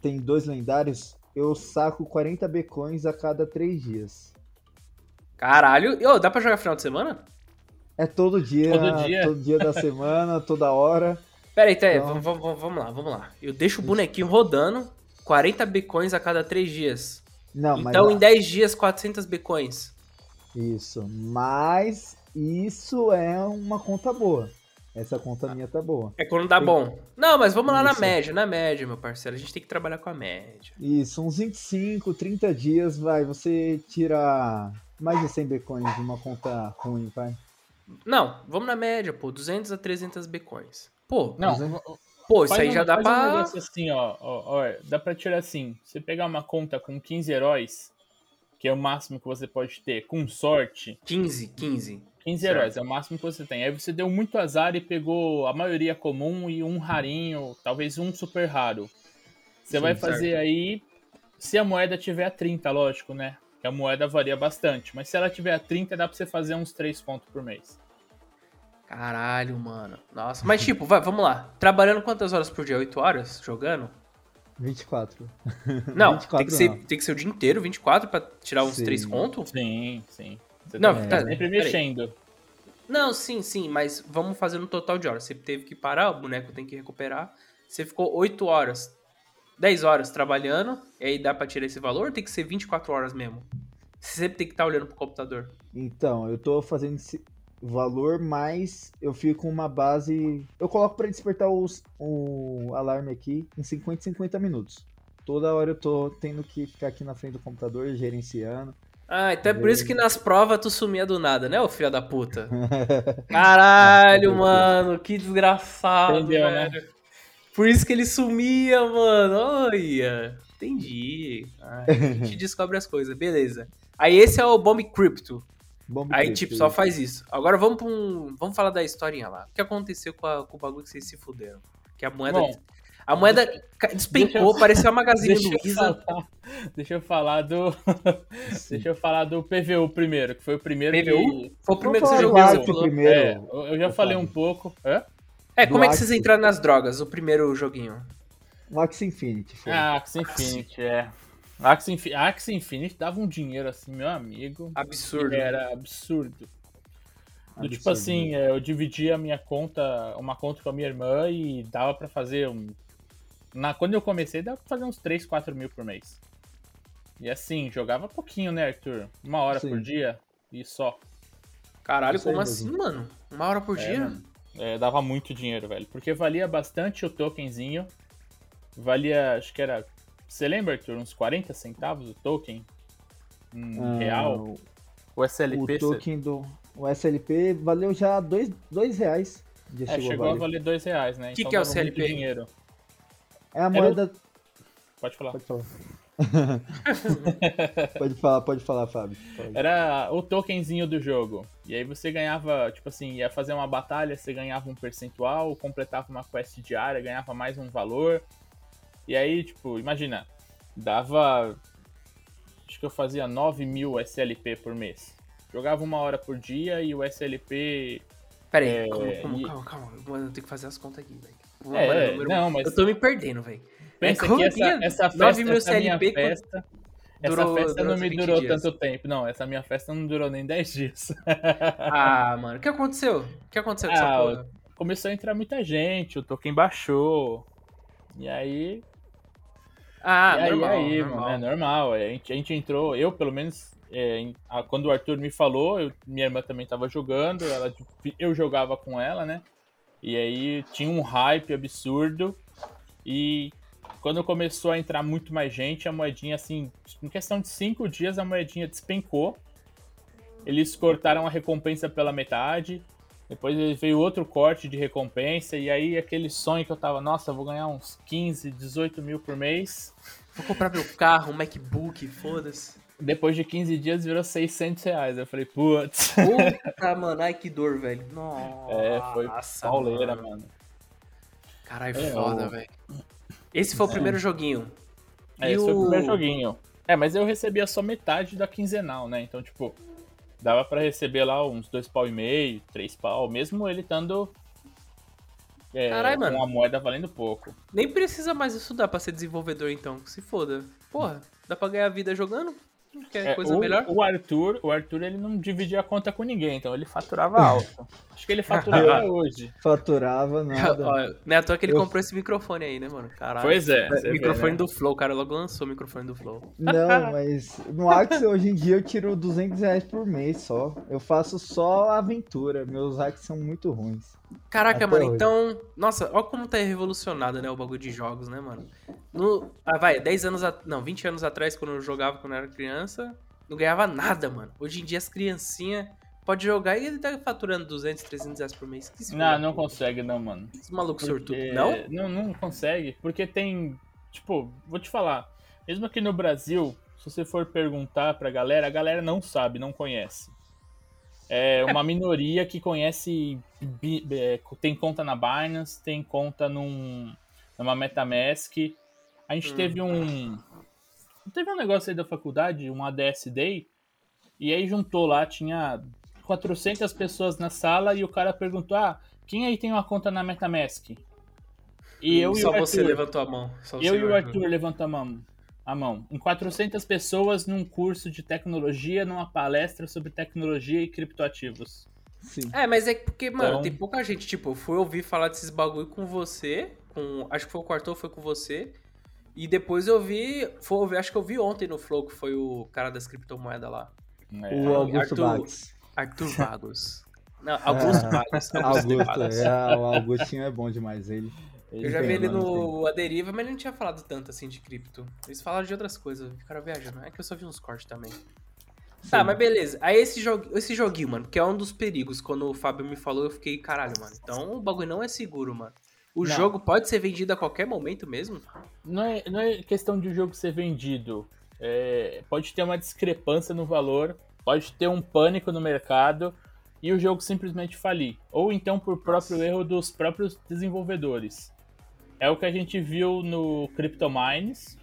B: tem dois lendários. Eu saco 40 Bitcoins a cada três dias.
A: Caralho, e, ô, dá pra jogar final de semana?
B: É todo dia,
C: Todo dia?
B: todo dia da semana, toda hora.
A: Pera aí, tá
B: Então-
A: vamos, vamos- vamos lá, vamos lá. Eu deixo o bonequinho rodando, 40 bitcoins a cada 3 dias.
B: Não, mas
A: então, em 10 dias, 400 bitcoins.
B: isso. Mas isso é uma conta boa. Essa conta minha tá boa.
A: É quando dá
B: Tem-
A: bom. Não, mas vamos lá na média, na média, meu parceiro. A gente tem que trabalhar com a média.
B: Isso, uns 25, 30 dias, vai, você tira mais de 100 bitcoins de uma conta ruim, vai.
A: Não, vamos na média, pô. 200 a 300 bitcoins. Pô,
C: Não,
B: Mas é-
A: pô isso aí
C: um-
A: já dá
C: faz um
A: pra...
C: negócio assim, ó, ó, ó, dá pra tirar assim, você pegar uma conta com 15 heróis, que é o máximo que você pode ter, com sorte,
A: 15, 15.
C: 15
A: Certo.
C: heróis é o máximo que você tem. Aí você deu muito azar e pegou a maioria comum e um rarinho, talvez um super raro. Você
B: Sim,
C: vai fazer
A: certo.
C: aí, se a moeda tiver a 30, lógico, né? Que a moeda varia bastante, mas se ela tiver a 30, dá pra você fazer uns 3 contos por mês.
A: Caralho, mano. Nossa. Mas, tipo, vai, vamos lá. Trabalhando quantas horas por dia? 8 horas? Jogando?
B: 24.
A: Não,
B: 24
A: tem, que ser,
B: não.
A: tem que ser o dia inteiro, 24, pra tirar uns
B: Sim.
A: 3 contos?
C: Sim, sim. Você
A: Não,
C: tá
A: tá,
C: sempre
A: peraí.
C: mexendo.
A: Não, sim, sim, mas vamos fazer no total de horas. Você teve que parar, o boneco tem que recuperar. Você ficou 8 horas, 10 horas trabalhando, e aí dá pra tirar esse valor ou tem que ser 24 horas mesmo? Você sempre tem que estar olhando pro computador.
B: Então, eu tô fazendo esse valor, mas eu fico com uma base. Eu coloco pra despertar os, o alarme aqui em 50, 50 minutos. Toda hora eu tô tendo que ficar aqui na frente do computador gerenciando.
A: Ah, então é por isso que nas provas tu sumia do nada, né, ô filho da puta? Caralho, mano, que desgraçado,
C: Entendeu, né?
A: velho. Por isso que ele sumia, mano. Olha, entendi. Ai, a gente descobre as coisas, beleza. Aí esse é o Bomb Crypto.
B: Bomb
A: Aí,
B: Crypto,
A: tipo, só faz isso. Agora vamos pra um. Vamos falar da historinha lá. O que aconteceu com, a- com o bagulho que vocês se fuderam? Que a moeda.
C: Bom,
A: a moeda despencou,
C: eu-
A: pareceu a Magazine
C: Deixa eu,
A: Luiza.
C: falar, deixa eu falar do. deixa eu falar do PVU primeiro, que foi o primeiro
A: PVU?
C: que.
A: Foi o primeiro que você jogou.
B: primeiro.
C: É, eu eu já
B: Ô,
C: falei um pouco. Hã?
A: É, como
B: Do
A: é que vocês entraram nas drogas? O primeiro joguinho.
B: O Axie Infinity. Foi.
C: Ah, Axie Infinity, é. Axie, Infi- Axie Infinity dava um dinheiro assim, meu amigo.
A: Absurdo.
C: Era absurdo. Do tipo assim, é, eu dividia a minha conta, uma conta com a minha irmã e dava pra fazer um. Na, quando eu comecei, dava pra fazer uns 3, 4 mil por mês. E assim, jogava pouquinho, né, Arthur? Uma hora
B: Sim.
C: por dia e só.
A: Caralho, como
B: mesmo.
A: assim, mano? Uma hora por
C: É,
A: dia?
C: mano. É, dava muito dinheiro, velho. Porque valia bastante o tokenzinho. Valia, acho que era. Você lembra, Arthur? Uns 40 centavos o token? Em
B: Ah,
C: real? O
B: O
C: SLP? cê-
B: token do o SLP valeu já dois, dois reais. Já
C: É, chegou,
B: chegou,
C: a
B: valer.
C: valer 2 reais, né?
A: Que
C: Então
A: que é o CLP?
C: dinheiro.
B: É a
C: Era o-
B: moeda.
C: Pode falar.
B: Pode falar. pode falar, pode falar, Fábio. Pode.
C: Era o tokenzinho do jogo. E aí você ganhava, tipo assim, ia fazer uma batalha, você ganhava um percentual, completava uma quest diária, ganhava mais um valor. E aí, tipo, imagina, dava acho que eu fazia 9 mil SLP por mês. Jogava uma hora por dia e o SLP.
A: Pera aí,
C: É,
A: calma, calma,
C: e-
A: calma, calma. Mano, eu tenho que fazer as contas aqui, velho.
C: É,
A: número-
C: não, mas
A: Eu tô me perdendo, velho.
C: pensa
A: É,
C: que essa, essa
A: 9
C: festa,
A: mil
C: essa minha
A: CLP,
C: festa. Essa
A: durou-
C: festa não me
A: 20
C: durou
A: dias.
C: tanto tempo. Não, essa minha festa não durou nem 10 dias.
A: Ah, mano, o que aconteceu? O que aconteceu com essa
C: Ah,
A: porra?
C: Começou a entrar muita gente, o token baixou. E aí.
A: Ah,
C: e aí,
A: normal,
C: aí,
A: normal.
C: mano, é normal. A gente, a gente entrou, eu pelo menos, é, quando o Arthur me falou, eu- minha irmã também tava jogando, ela, eu jogava com ela, né? E aí tinha um hype absurdo. E quando começou a entrar muito mais gente, a moedinha, assim, em questão de cinco dias, a moedinha despencou. Eles cortaram a recompensa pela metade. Depois veio outro corte de recompensa. E aí aquele sonho que eu tava, nossa, vou ganhar uns 15, 18 mil por mês.
A: Vou comprar meu carro, um MacBook, foda-se.
C: Depois de 15 dias virou 600 reais. Eu falei, putz.
A: Puta, mano, ai que dor, velho. Nossa,
C: É, foi pauleira, mano.
A: Caralho,
C: É,
A: foda,
C: o-
A: velho. Esse foi o primeiro joguinho.
C: É,
A: E
C: esse foi o
A: o-
C: primeiro joguinho. É, mas eu recebia só metade da quinzenal, né? Então, tipo, dava pra receber lá uns dois pau e meio, três pau, mesmo ele estando é,
A: Caralho,
C: com
A: mano.
C: a moeda valendo pouco.
A: Nem precisa mais estudar pra ser desenvolvedor, então. Se foda. Porra, dá pra ganhar vida jogando? Quer
C: É,
A: coisa
C: o,
A: melhor?
C: o Arthur, o Arthur, ele não dividia a conta com ninguém, então ele faturava alto. Acho que ele fatura até hoje.
B: Faturava nada.
A: Ó, não é à toa que ele
B: Eu-
A: comprou esse microfone aí, né, mano? Caralho.
C: Pois é. vê,
A: microfone
C: né?
A: do Flow, o cara logo lançou o microfone do Flow.
B: Não, mas no Axie hoje em dia eu tiro 200 reais por mês só. Eu faço só aventura. Meus Axes são muito ruins.
A: Caraca,
B: Até
A: mano,
B: hoje.
A: então. Nossa, ó como tá revolucionado, né, o bagulho de jogos, né, mano? No, ah, vai, 10 anos. A, não, 20 anos atrás, quando eu jogava quando eu era criança, não ganhava nada, mano. Hoje em dia as criancinhas podem jogar e ele tá faturando 200, 300 reais por mês. Que
C: Não, não consegue não, mano.
A: Esse maluco sortudo.
C: Porque-
A: Não?
C: Não, não consegue, porque tem, tipo, vou te falar, mesmo aqui no Brasil, se você for perguntar pra galera, a galera não sabe, não conhece. É uma minoria que conhece, é, tem conta na Binance, tem conta num, numa MetaMask. A gente
A: Hum.
C: teve um teve um negócio aí da faculdade, um ADS Day, e aí juntou lá, tinha 400 pessoas na sala e o cara perguntou: "Ah, quem aí tem uma conta na MetaMask?" E eu e
A: Só
C: o
A: você
C: Arthur,
A: levantou a mão. Só o
C: eu e o Arthur levantamos a mão, a mão. Em 400 pessoas num curso de tecnologia, numa palestra sobre tecnologia e criptoativos.
B: Sim.
A: É, mas é porque, mano,
C: Então-
A: tem pouca gente. Tipo, eu fui ouvir falar desses bagulho com você. Com, acho que foi o Quarto, foi com você. E depois eu vi. Foi, ouvir- acho que eu vi ontem no Flow, que foi o cara das criptomoedas lá.
C: É,
B: O Augusto
A: Arthur-
B: Bax.
A: Arthur Vagos. Não, Augusto Vagos. Augusto
B: Augusto,
A: Vagos.
B: é, o Augustinho é bom demais, ele.
A: Eu já vi ele no A Deriva, mas ele não tinha falado tanto assim de cripto. Eles falaram de outras coisas, ficaram viajando. É que eu só vi uns cortes também. Tá,
B: Sim.
A: mas beleza. Aí esse, jogu esse joguinho, mano, que é um dos perigos. Quando o Fábio me falou, eu fiquei, caralho, mano. Então o bagulho não é seguro, mano. O
C: Não.
A: jogo pode ser vendido a qualquer momento mesmo?
C: Não é, não é questão de o jogo ser vendido. É, pode ter uma discrepância no valor, pode ter um pânico no mercado e o jogo simplesmente falir. Ou então por próprio erro dos próprios desenvolvedores. É o que a gente viu no CryptoMines.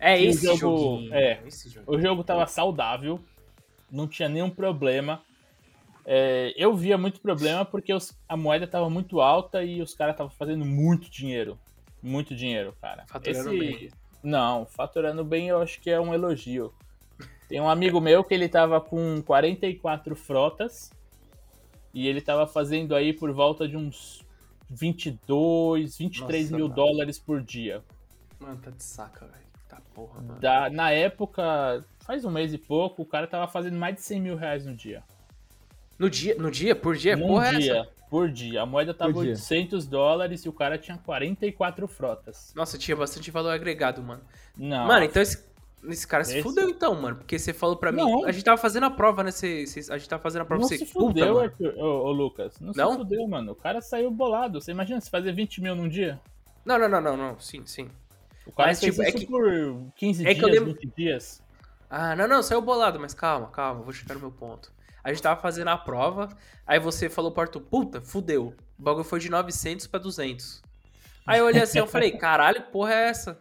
A: É
C: E o
A: esse
C: jogo-
A: joguinho.
C: é.
A: Esse.
C: O jogo tava saudável, não tinha nenhum problema. É, eu via muito problema porque os- a moeda tava muito alta e os caras estavam fazendo muito dinheiro. Muito dinheiro, cara.
A: Faturando bem.
C: Não, faturando bem eu acho que é um elogio. Tem um amigo meu que ele tava com 44 frotas e ele tava fazendo aí por volta de uns 22, 23
A: Nossa,
C: mil
A: mano.
C: dólares por dia.
A: Mano, tá de saca, velho. Tá porra, mano.
C: Da, na época, faz um mês e pouco, o cara tava fazendo mais de 100 mil reais no dia.
A: No dia? No dia? Por dia?
C: Num
A: porra é
C: dia,
A: essa?
C: por dia. A moeda tava
B: Por dia.
C: 800 dólares e o cara tinha 44 frotas.
A: Nossa, tinha bastante valor agregado, mano.
C: Não.
A: Mano, então esse, esse cara se
C: Esse-
A: fudeu então, mano. Porque você falou pra mim.
C: Não.
A: A gente tava fazendo a prova, né? Você, você- a gente tava fazendo a prova.
C: não
A: você,
C: se
A: puta,
C: fudeu,
A: mano.
C: Arthur, ô, ô, Lucas. Não,
A: Não?
C: se fudeu, mano. O cara saiu bolado. Você imagina se fazer 20 mil num dia?
A: Não, não, não, não, não. Sim, sim.
C: O cara
A: Mas, tipo, é que-
C: por 15
A: é que eu
C: dias,
A: lembro-
C: 20 dias.
A: Ah, não, não, saiu bolado, mas calma, calma, vou chegar no meu ponto. A gente tava fazendo a prova, aí você falou pro Arthur, puta, fudeu. O bagulho foi de 900 pra 200. Aí eu olhei assim, eu falei, caralho, porra é essa?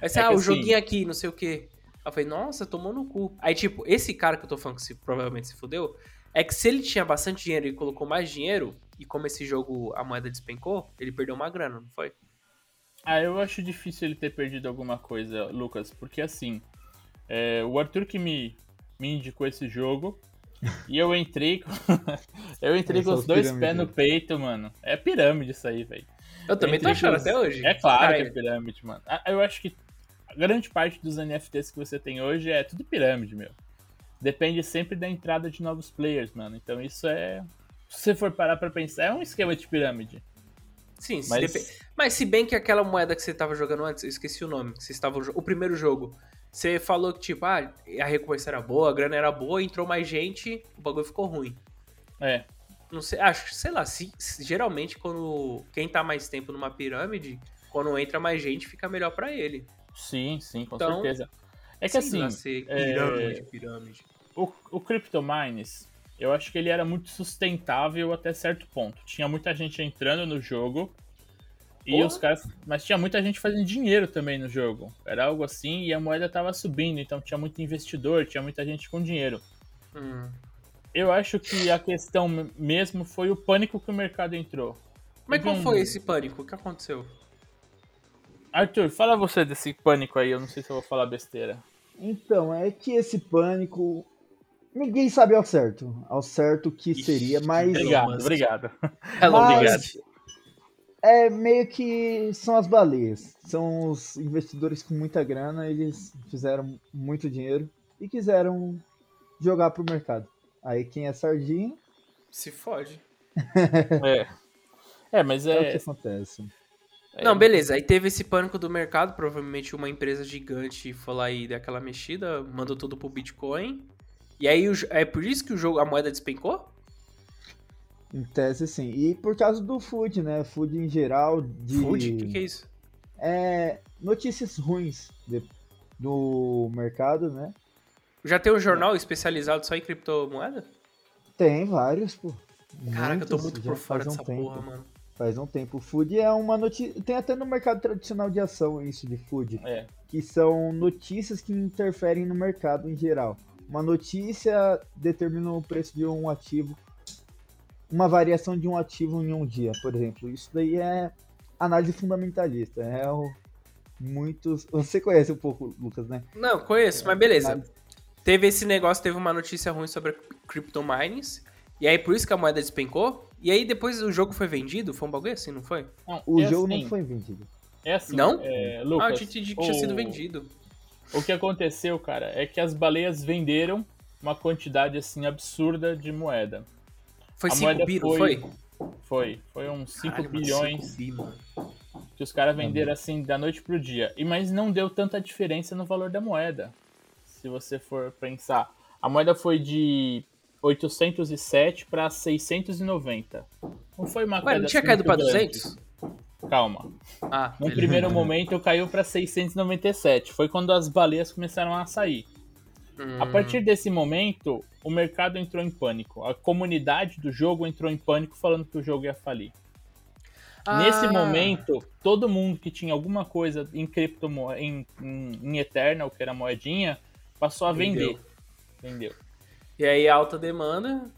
A: Aí você,
C: É
A: ah, o
C: assim-
A: joguinho aqui, não sei o quê. Aí eu falei, nossa, tomou no cu. Aí, tipo, esse cara que eu tô falando que se, provavelmente se fudeu, é que se ele tinha bastante dinheiro e colocou mais dinheiro, e como esse jogo a moeda despencou, ele perdeu uma grana, não foi?
C: Ah, eu acho difícil ele ter perdido alguma coisa, Lucas, porque assim, é, o Arthur que me, me indicou esse jogo, e eu entrei com, eu entrei com os dois pés no peito, mano. É pirâmide isso aí, velho.
A: Eu também tô achando os... até hoje.
C: É claro Ai. que é pirâmide, mano. Ah, eu acho que grande parte dos NFTs que você tem hoje é tudo pirâmide, meu. Depende sempre da entrada de novos players, mano. Então isso é. Se você for parar pra pensar, é um esquema de pirâmide.
A: Sim, mas... Se mas se bem que aquela moeda que você tava jogando antes, eu esqueci o nome, que você estava o primeiro jogo, você falou que tipo, ah, a recompensa era boa, a grana era boa, entrou mais gente, o bagulho ficou ruim.
C: É.
A: Não sei, acho, sei lá, se, se, geralmente quando quem tá mais tempo numa pirâmide, quando entra mais gente, fica melhor para ele.
C: Sim, sim, com então, certeza. É que assim,
A: pirâmide, é... pirâmide.
C: O, o CryptoMines, eu acho que ele era muito sustentável até certo ponto. Tinha muita gente entrando no jogo e os caras, mas tinha muita gente fazendo dinheiro também no jogo. Era algo assim e a moeda tava subindo, então tinha muito investidor, tinha muita gente com dinheiro. Hum. Eu acho que a questão mesmo foi o pânico que o mercado entrou.
A: Mas qual foi esse pânico? O que aconteceu?
C: Arthur, fala você desse pânico aí, eu não sei se eu vou falar besteira.
B: Então, é que esse pânico. Ninguém sabe ao certo. Ao certo que Ixi, seria, mas.
C: Obrigado, obrigado.
A: Hello, mas... obrigado.
B: É meio que são as baleias. São os investidores com muita grana, eles fizeram muito dinheiro e quiseram jogar pro mercado. Aí quem é sardinha.
A: Se fode.
C: é. É, mas é.
B: É o que acontece.
A: É. Não, beleza. Aí teve esse pânico do mercado. Provavelmente uma empresa gigante foi lá e deu aquela mexida, mandou tudo pro Bitcoin. E aí é por isso que o jogo, a moeda despencou?
B: Em tese, sim. E por causa do food, né? Food em geral. De...
A: Food? O que, que, é isso?
B: É. Notícias ruins de... do mercado, né?
A: Já tem um jornal especializado só em criptomoeda?
B: Tem vários, pô.
A: Caraca, eu tô muito por fora dessa um porra, mano.
B: Faz um tempo. O food é uma notícia. Tem até no mercado tradicional de ação isso de food.
C: É.
B: Que são notícias que interferem no mercado em geral. Uma notícia determina o preço de um ativo. Uma variação de um ativo em um dia, por exemplo. Isso daí é análise fundamentalista. É o. Muitos. Você conhece um pouco, Lucas, né?
A: Não, conheço, mas beleza. Mas... Teve esse negócio, teve uma notícia ruim sobre crypto mines. E aí por isso que a moeda despencou. E aí depois o jogo foi vendido? Foi um bagulho assim, não foi?
B: Não, o é jogo assim, não foi vendido.
C: É assim.
A: Não?
C: É, Lucas, ah, eu
A: tinha, tinha o... sido vendido.
C: O que aconteceu, cara, é que as baleias venderam uma quantidade assim absurda de moeda.
A: Foi 5 bi, foi, foi?
C: Foi. Foi uns 5 bilhões bi, que os caras venderam assim da noite pro dia. E mas não deu tanta diferença no valor da moeda. Se você for pensar. A moeda foi de 807 para 690. Não foi uma
A: Ué, queda não tinha caído para 200?
C: Calma.
A: Ah,
C: no primeiro momento caiu para 697. Foi quando as baleias começaram a sair. Hum. A partir desse momento, o mercado entrou em pânico. A comunidade do jogo entrou em pânico falando que o jogo ia falir. Ah. Nesse momento, todo mundo que tinha alguma coisa em cripto em, em, em Eternal, que era moedinha, passou a vender. Vendeu.
A: E aí alta demanda,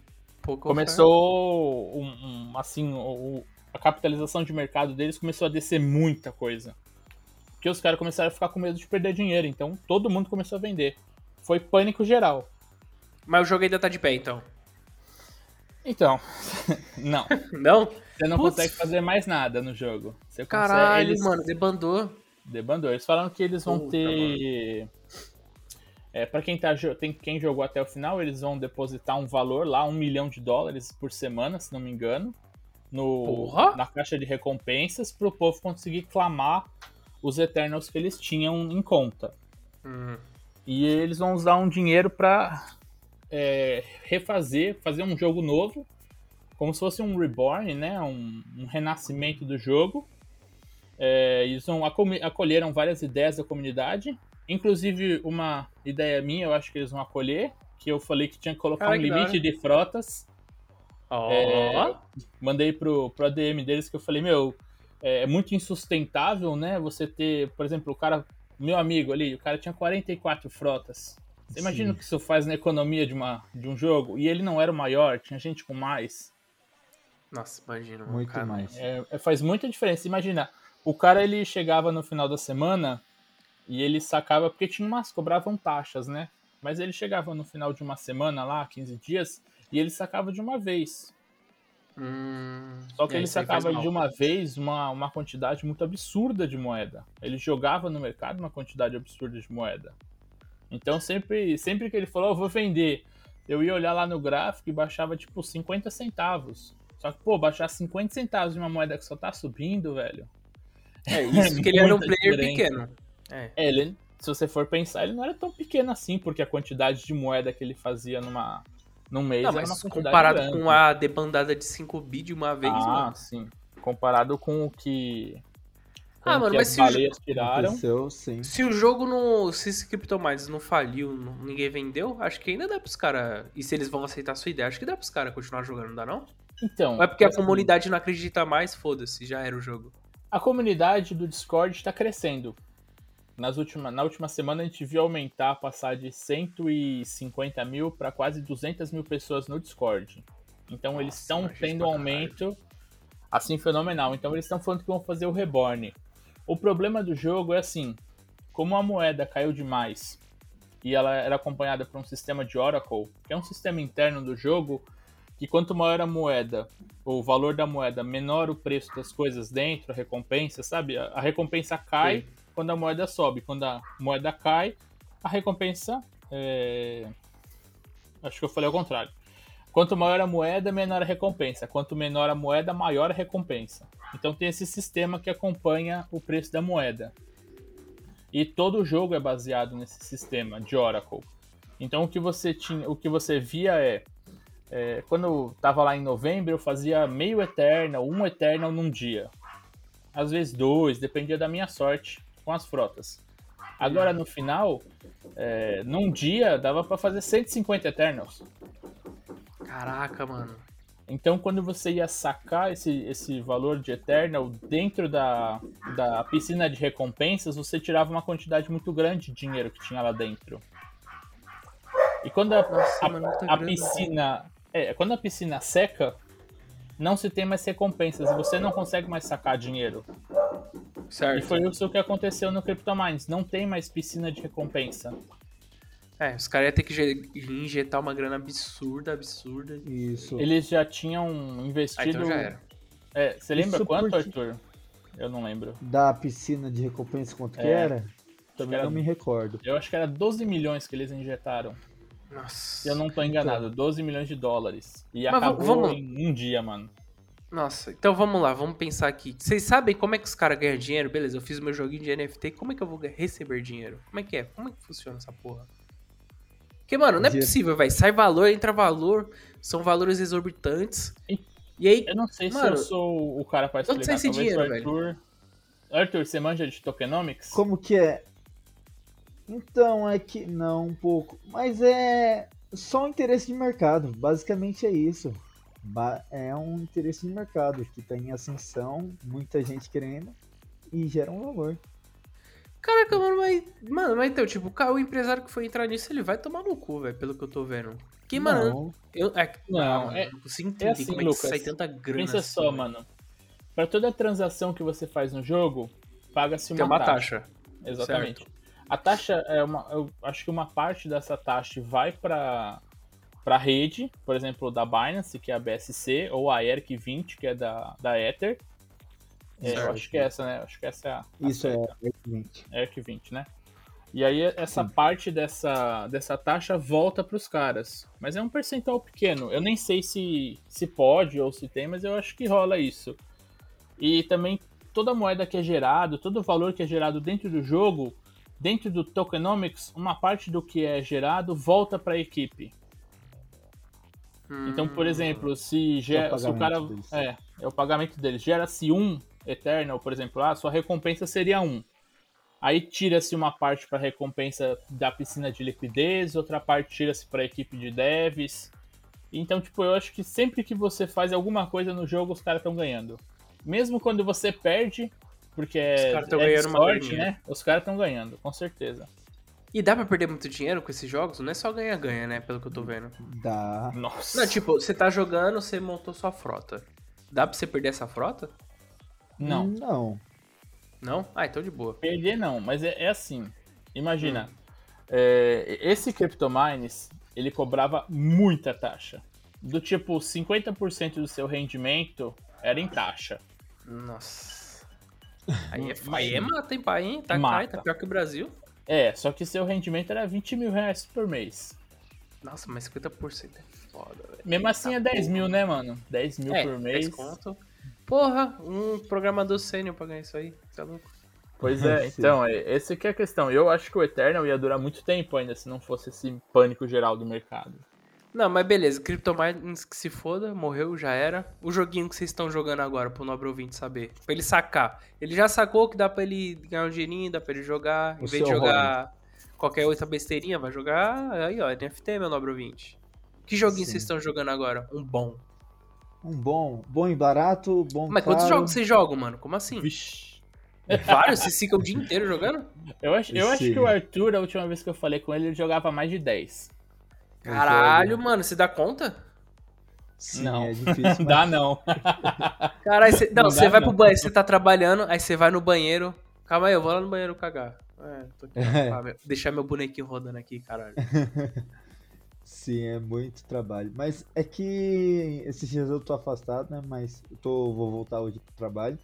A: pouco
C: Começou um, um, assim, o, a capitalização de mercado deles começou a descer muita coisa. Porque os caras começaram a ficar com medo de perder dinheiro, então todo mundo começou a vender. Foi pânico geral.
A: Mas o jogo ainda tá de pé, então.
C: Então, não.
A: Não?
C: Você não Putz. consegue fazer mais nada no jogo. Você
A: Caralho, consegue, eles... mano, debandou.
C: Debandou. Eles falaram que eles vão Puta, ter mano. É, para quem, tá, tem, quem jogou até o final, eles vão depositar um valor lá, um milhão de dólares por semana, se não me engano, no, na caixa de recompensas, para o povo conseguir clamar os Eternals que eles tinham em conta. Hum. E eles vão usar um dinheiro para é, refazer, fazer um jogo novo, como se fosse um reborn, né? um, um renascimento do jogo. É, eles vão acolheram várias ideias da comunidade Inclusive, uma ideia minha, eu acho que eles vão acolher, que eu falei que tinha que colocar Cara, um limite de frotas.
A: Oh. É,
C: mandei pro, pro ADM deles que eu falei, meu, é, é muito insustentável, né? Você ter, por exemplo, o cara Meu amigo ali, o cara tinha 44 frotas. Você imagina o que isso faz na economia de, uma, de um jogo? E ele não era o maior, tinha gente com mais.
A: Nossa, imagina.
B: Muito
A: cara.
B: mais.
C: É, é, faz muita diferença. Imagina, o cara ele chegava no final da semana e ele sacava, porque tinha umas, cobravam taxas, né? Mas ele chegava no final de uma semana lá, 15 dias, e ele sacava de uma vez.
A: Hum,
C: Só que
A: é,
C: ele sacava de uma vez uma, uma quantidade muito absurda de moeda. Ele jogava no mercado uma quantidade absurda de moeda. Então sempre, sempre que ele falou, "Oh, eu vou vender, eu ia olhar lá no gráfico e baixava tipo 50 centavos. Só que, pô, baixar 50 centavos de uma moeda que só tá subindo, velho.
A: É isso que ele era um player
C: diferença.
A: pequeno. É.
C: É, ele, se você for pensar, ele não era tão pequeno assim, porque a quantidade de moeda que ele fazia numa, num mês
A: Não, mas comparado
C: grande.
A: com a debandada de 5 bi de uma vez,
C: Ah,
A: mano.
C: sim. Comparado com o que. com
A: Ah,
C: o
A: mano,
C: que
A: mas
C: as
A: se o
C: baleias tiraram.
B: Aconteceu, sim.
A: Se o jogo não. Se esse CryptoMines não faliu, não- ninguém vendeu, acho que ainda dá pros caras. E se eles vão aceitar a sua ideia, acho que dá pros caras continuar jogando, não dá não?
C: Então.
A: Ou é porque a
C: assim,
A: comunidade não acredita mais, foda-se, já era o jogo.
C: A comunidade do Discord está crescendo. Nas última, na última semana a gente viu aumentar, passar de 150 mil para quase 200 mil pessoas no Discord. Então eles
A: Nossa,
C: estão
A: mas gente
C: tendo um aumento assim fenomenal. Então eles estão falando que vão fazer o reborn. O problema do jogo é assim, como a moeda caiu demais e ela era acompanhada por um sistema de Oracle, que é um sistema interno do jogo, que quanto maior a moeda, o valor da moeda, menor o preço das coisas dentro, a recompensa, sabe? A a recompensa cai
A: Sim.
C: Quando a moeda sobe. Quando a moeda cai, a recompensa. é, Acho que eu falei ao contrário. Quanto maior a moeda, menor a recompensa. Quanto menor a moeda, maior a recompensa. Então tem esse sistema que acompanha o preço da moeda. E todo o jogo é baseado nesse sistema de Oracle. Então o que você tinha, o que você via é, é, quando eu tava lá em novembro, eu fazia meio Eternal, um Eternal num dia. Às vezes dois, dependia da minha sorte com as frotas. Agora no final, é, num dia dava para fazer 150 Eternals.
A: Caraca, mano.
C: Então, quando você ia sacar esse, esse valor de Eternal dentro da, da piscina de recompensas, você tirava uma quantidade muito grande de dinheiro que tinha lá dentro. E quando a,
A: Nossa,
C: a-
A: mano,
C: a
A: grana.
C: piscina. É, quando a piscina seca, não se tem mais recompensas e você não consegue mais sacar dinheiro. E
A: Certo.
C: foi isso que aconteceu no CryptoMines. Não tem mais piscina de recompensa.
A: É, os caras iam ter que injetar uma grana absurda, absurda.
B: Isso.
C: Eles já tinham
A: Ah,
C: investido.
A: então já era.
C: É, você lembra
B: Isso
C: quanto,
B: porque-
C: Arthur? Eu não lembro.
B: Da piscina de recompensa, quanto que
C: É.
B: era? Também
C: era-
B: não me recordo.
C: Eu acho que era 12 milhões que eles injetaram.
A: Nossa.
C: Se eu não tô enganado, 12 milhões de dólares. E
A: Mas
C: acabou
A: vamos-
C: em um dia, mano.
A: Nossa, então vamos lá, vamos pensar aqui. Vocês sabem como é que os caras ganham dinheiro? Beleza, eu fiz meu joguinho de NFT, como é que eu vou receber dinheiro? Como é que é? Como é que funciona essa porra? Porque, mano, não é possível, velho. Sai valor, entra valor, são valores exorbitantes.
C: E-
A: aí,
C: Eu não sei se
A: Mano,
C: eu sou o cara pra
A: onde
C: explicar.
A: sai esse
C: Talvez
A: dinheiro,
C: Arthur... Arthur, você manja de tokenomics?
B: Como que é? Então, é que. Não, um pouco. Mas é só um interesse de mercado. Basicamente é isso. Ba- É um interesse de mercado que tá em ascensão, muita gente querendo e gera um valor.
A: caraca, mano, mas. Mano, mas então, tipo, o empresário que foi entrar nisso, ele vai tomar no cu, velho, pelo que eu tô vendo. Que, mano,
B: Não,
A: eu. É,
C: Não, é-
A: eu não consigo entender
C: assim,
A: como é
C: Lucas.
A: sai tanta grana.
C: Pensa
A: assim,
C: só,
A: velho.
C: mano. Pra toda transação que você faz no jogo, paga-se uma,
A: uma
C: taxa.
A: taxa.
C: Exatamente. A taxa é uma. Eu acho que uma parte dessa taxa vai para para rede, por exemplo, da Binance, que é a BSC, ou a ERC20, que é da, da Ether. É, eu acho que é essa, né? Acho que essa é a, a
B: isso é,
C: certa.
B: é evidente.
C: ERC20, né? E aí essa
B: Sim.
C: parte dessa, dessa taxa volta para os caras. Mas é um percentual pequeno. Eu nem sei se, se pode ou se tem, mas eu acho que rola isso. E também toda moeda que é gerado, todo valor que é gerado dentro do jogo, dentro do tokenomics, uma parte do que é gerado volta para a equipe. Então, por
A: Hum.
C: exemplo, se, ge-
B: o
C: se o cara.
B: deles.
C: É, é o pagamento deles. Gera-se um Eternal, por exemplo, ah, sua recompensa seria um. Aí tira-se uma parte para recompensa da piscina de liquidez, outra parte tira-se para a equipe de devs. Então, tipo, eu acho que sempre que você faz alguma coisa no jogo, os caras estão ganhando. Mesmo quando você perde, porque é,
A: caras tão
C: é de
A: ganhando uma
C: sorte,
A: graninha.
C: né? Os caras estão ganhando, com certeza.
A: E dá pra perder muito dinheiro com esses jogos? Não é só ganha-ganha, né? Pelo que eu tô vendo.
B: Dá.
C: Nossa.
A: Não, tipo, você tá jogando, você montou sua frota. Dá pra você perder essa frota?
C: Não,
B: Não.
A: Não? Ah, então de boa.
C: perder não, mas é, é assim. Imagina,
A: Hum.
C: é, esse CryptoMines, ele cobrava muita taxa. Do tipo, 50% do seu rendimento era em taxa.
A: Nossa. Aí é, aí é mata, hein, pai, hein? Tá,
C: Mata.
A: cai, tá pior que o Brasil.
C: É, só que seu rendimento era 20 mil reais por mês.
A: Nossa, mas 50% é foda, velho.
C: Mesmo assim é 10 mil, né, mano? 10 mil
A: É,
C: por
A: 10
C: mês.
A: conto. Porra, um programador sênior pra ganhar isso aí. É louco?
C: Pois é, então, é, essa que é a questão. Eu acho que o Eternal ia durar muito tempo ainda se não fosse esse pânico geral do mercado.
A: Não, mas beleza, Cryptomines que se foda, morreu, já era. O joguinho que vocês estão jogando agora, pro nobre ouvinte saber. Pra ele sacar. Ele já sacou que dá pra ele ganhar um dinheirinho, dá pra ele jogar.
B: O
A: em vez de jogar qualquer outra besteirinha, vai jogar aí, ó, NFT, meu nobre ouvinte. Que joguinho
B: Sim.
A: vocês estão jogando agora? Um bom.
B: Um bom, bom e barato, bom
A: Mas
B: caro.
A: quantos jogos vocês jogam, mano? Como assim?
C: Vixe.
A: Vários? Vocês ficam o dia inteiro jogando?
C: Eu acho, eu acho que o Arthur, a última vez que eu falei com ele, ele jogava mais de 10.
A: Caralho, mano, você dá conta?
B: Sim,
C: Não.
B: é difícil,
C: Não
B: mas
C: dá não.
A: Caralho, você, não,
C: Não
A: você
C: dá,
A: vai
C: não.
A: pro banheiro, você tá trabalhando, aí você vai no banheiro. Calma aí, eu vou lá no banheiro cagar. É, tô aqui.
B: É.
A: Ah, meu- deixar meu bonequinho rodando aqui, caralho.
B: Sim, é muito trabalho. Mas é que esses dias eu tô afastado, né? Mas eu tô, vou voltar hoje pro trabalho.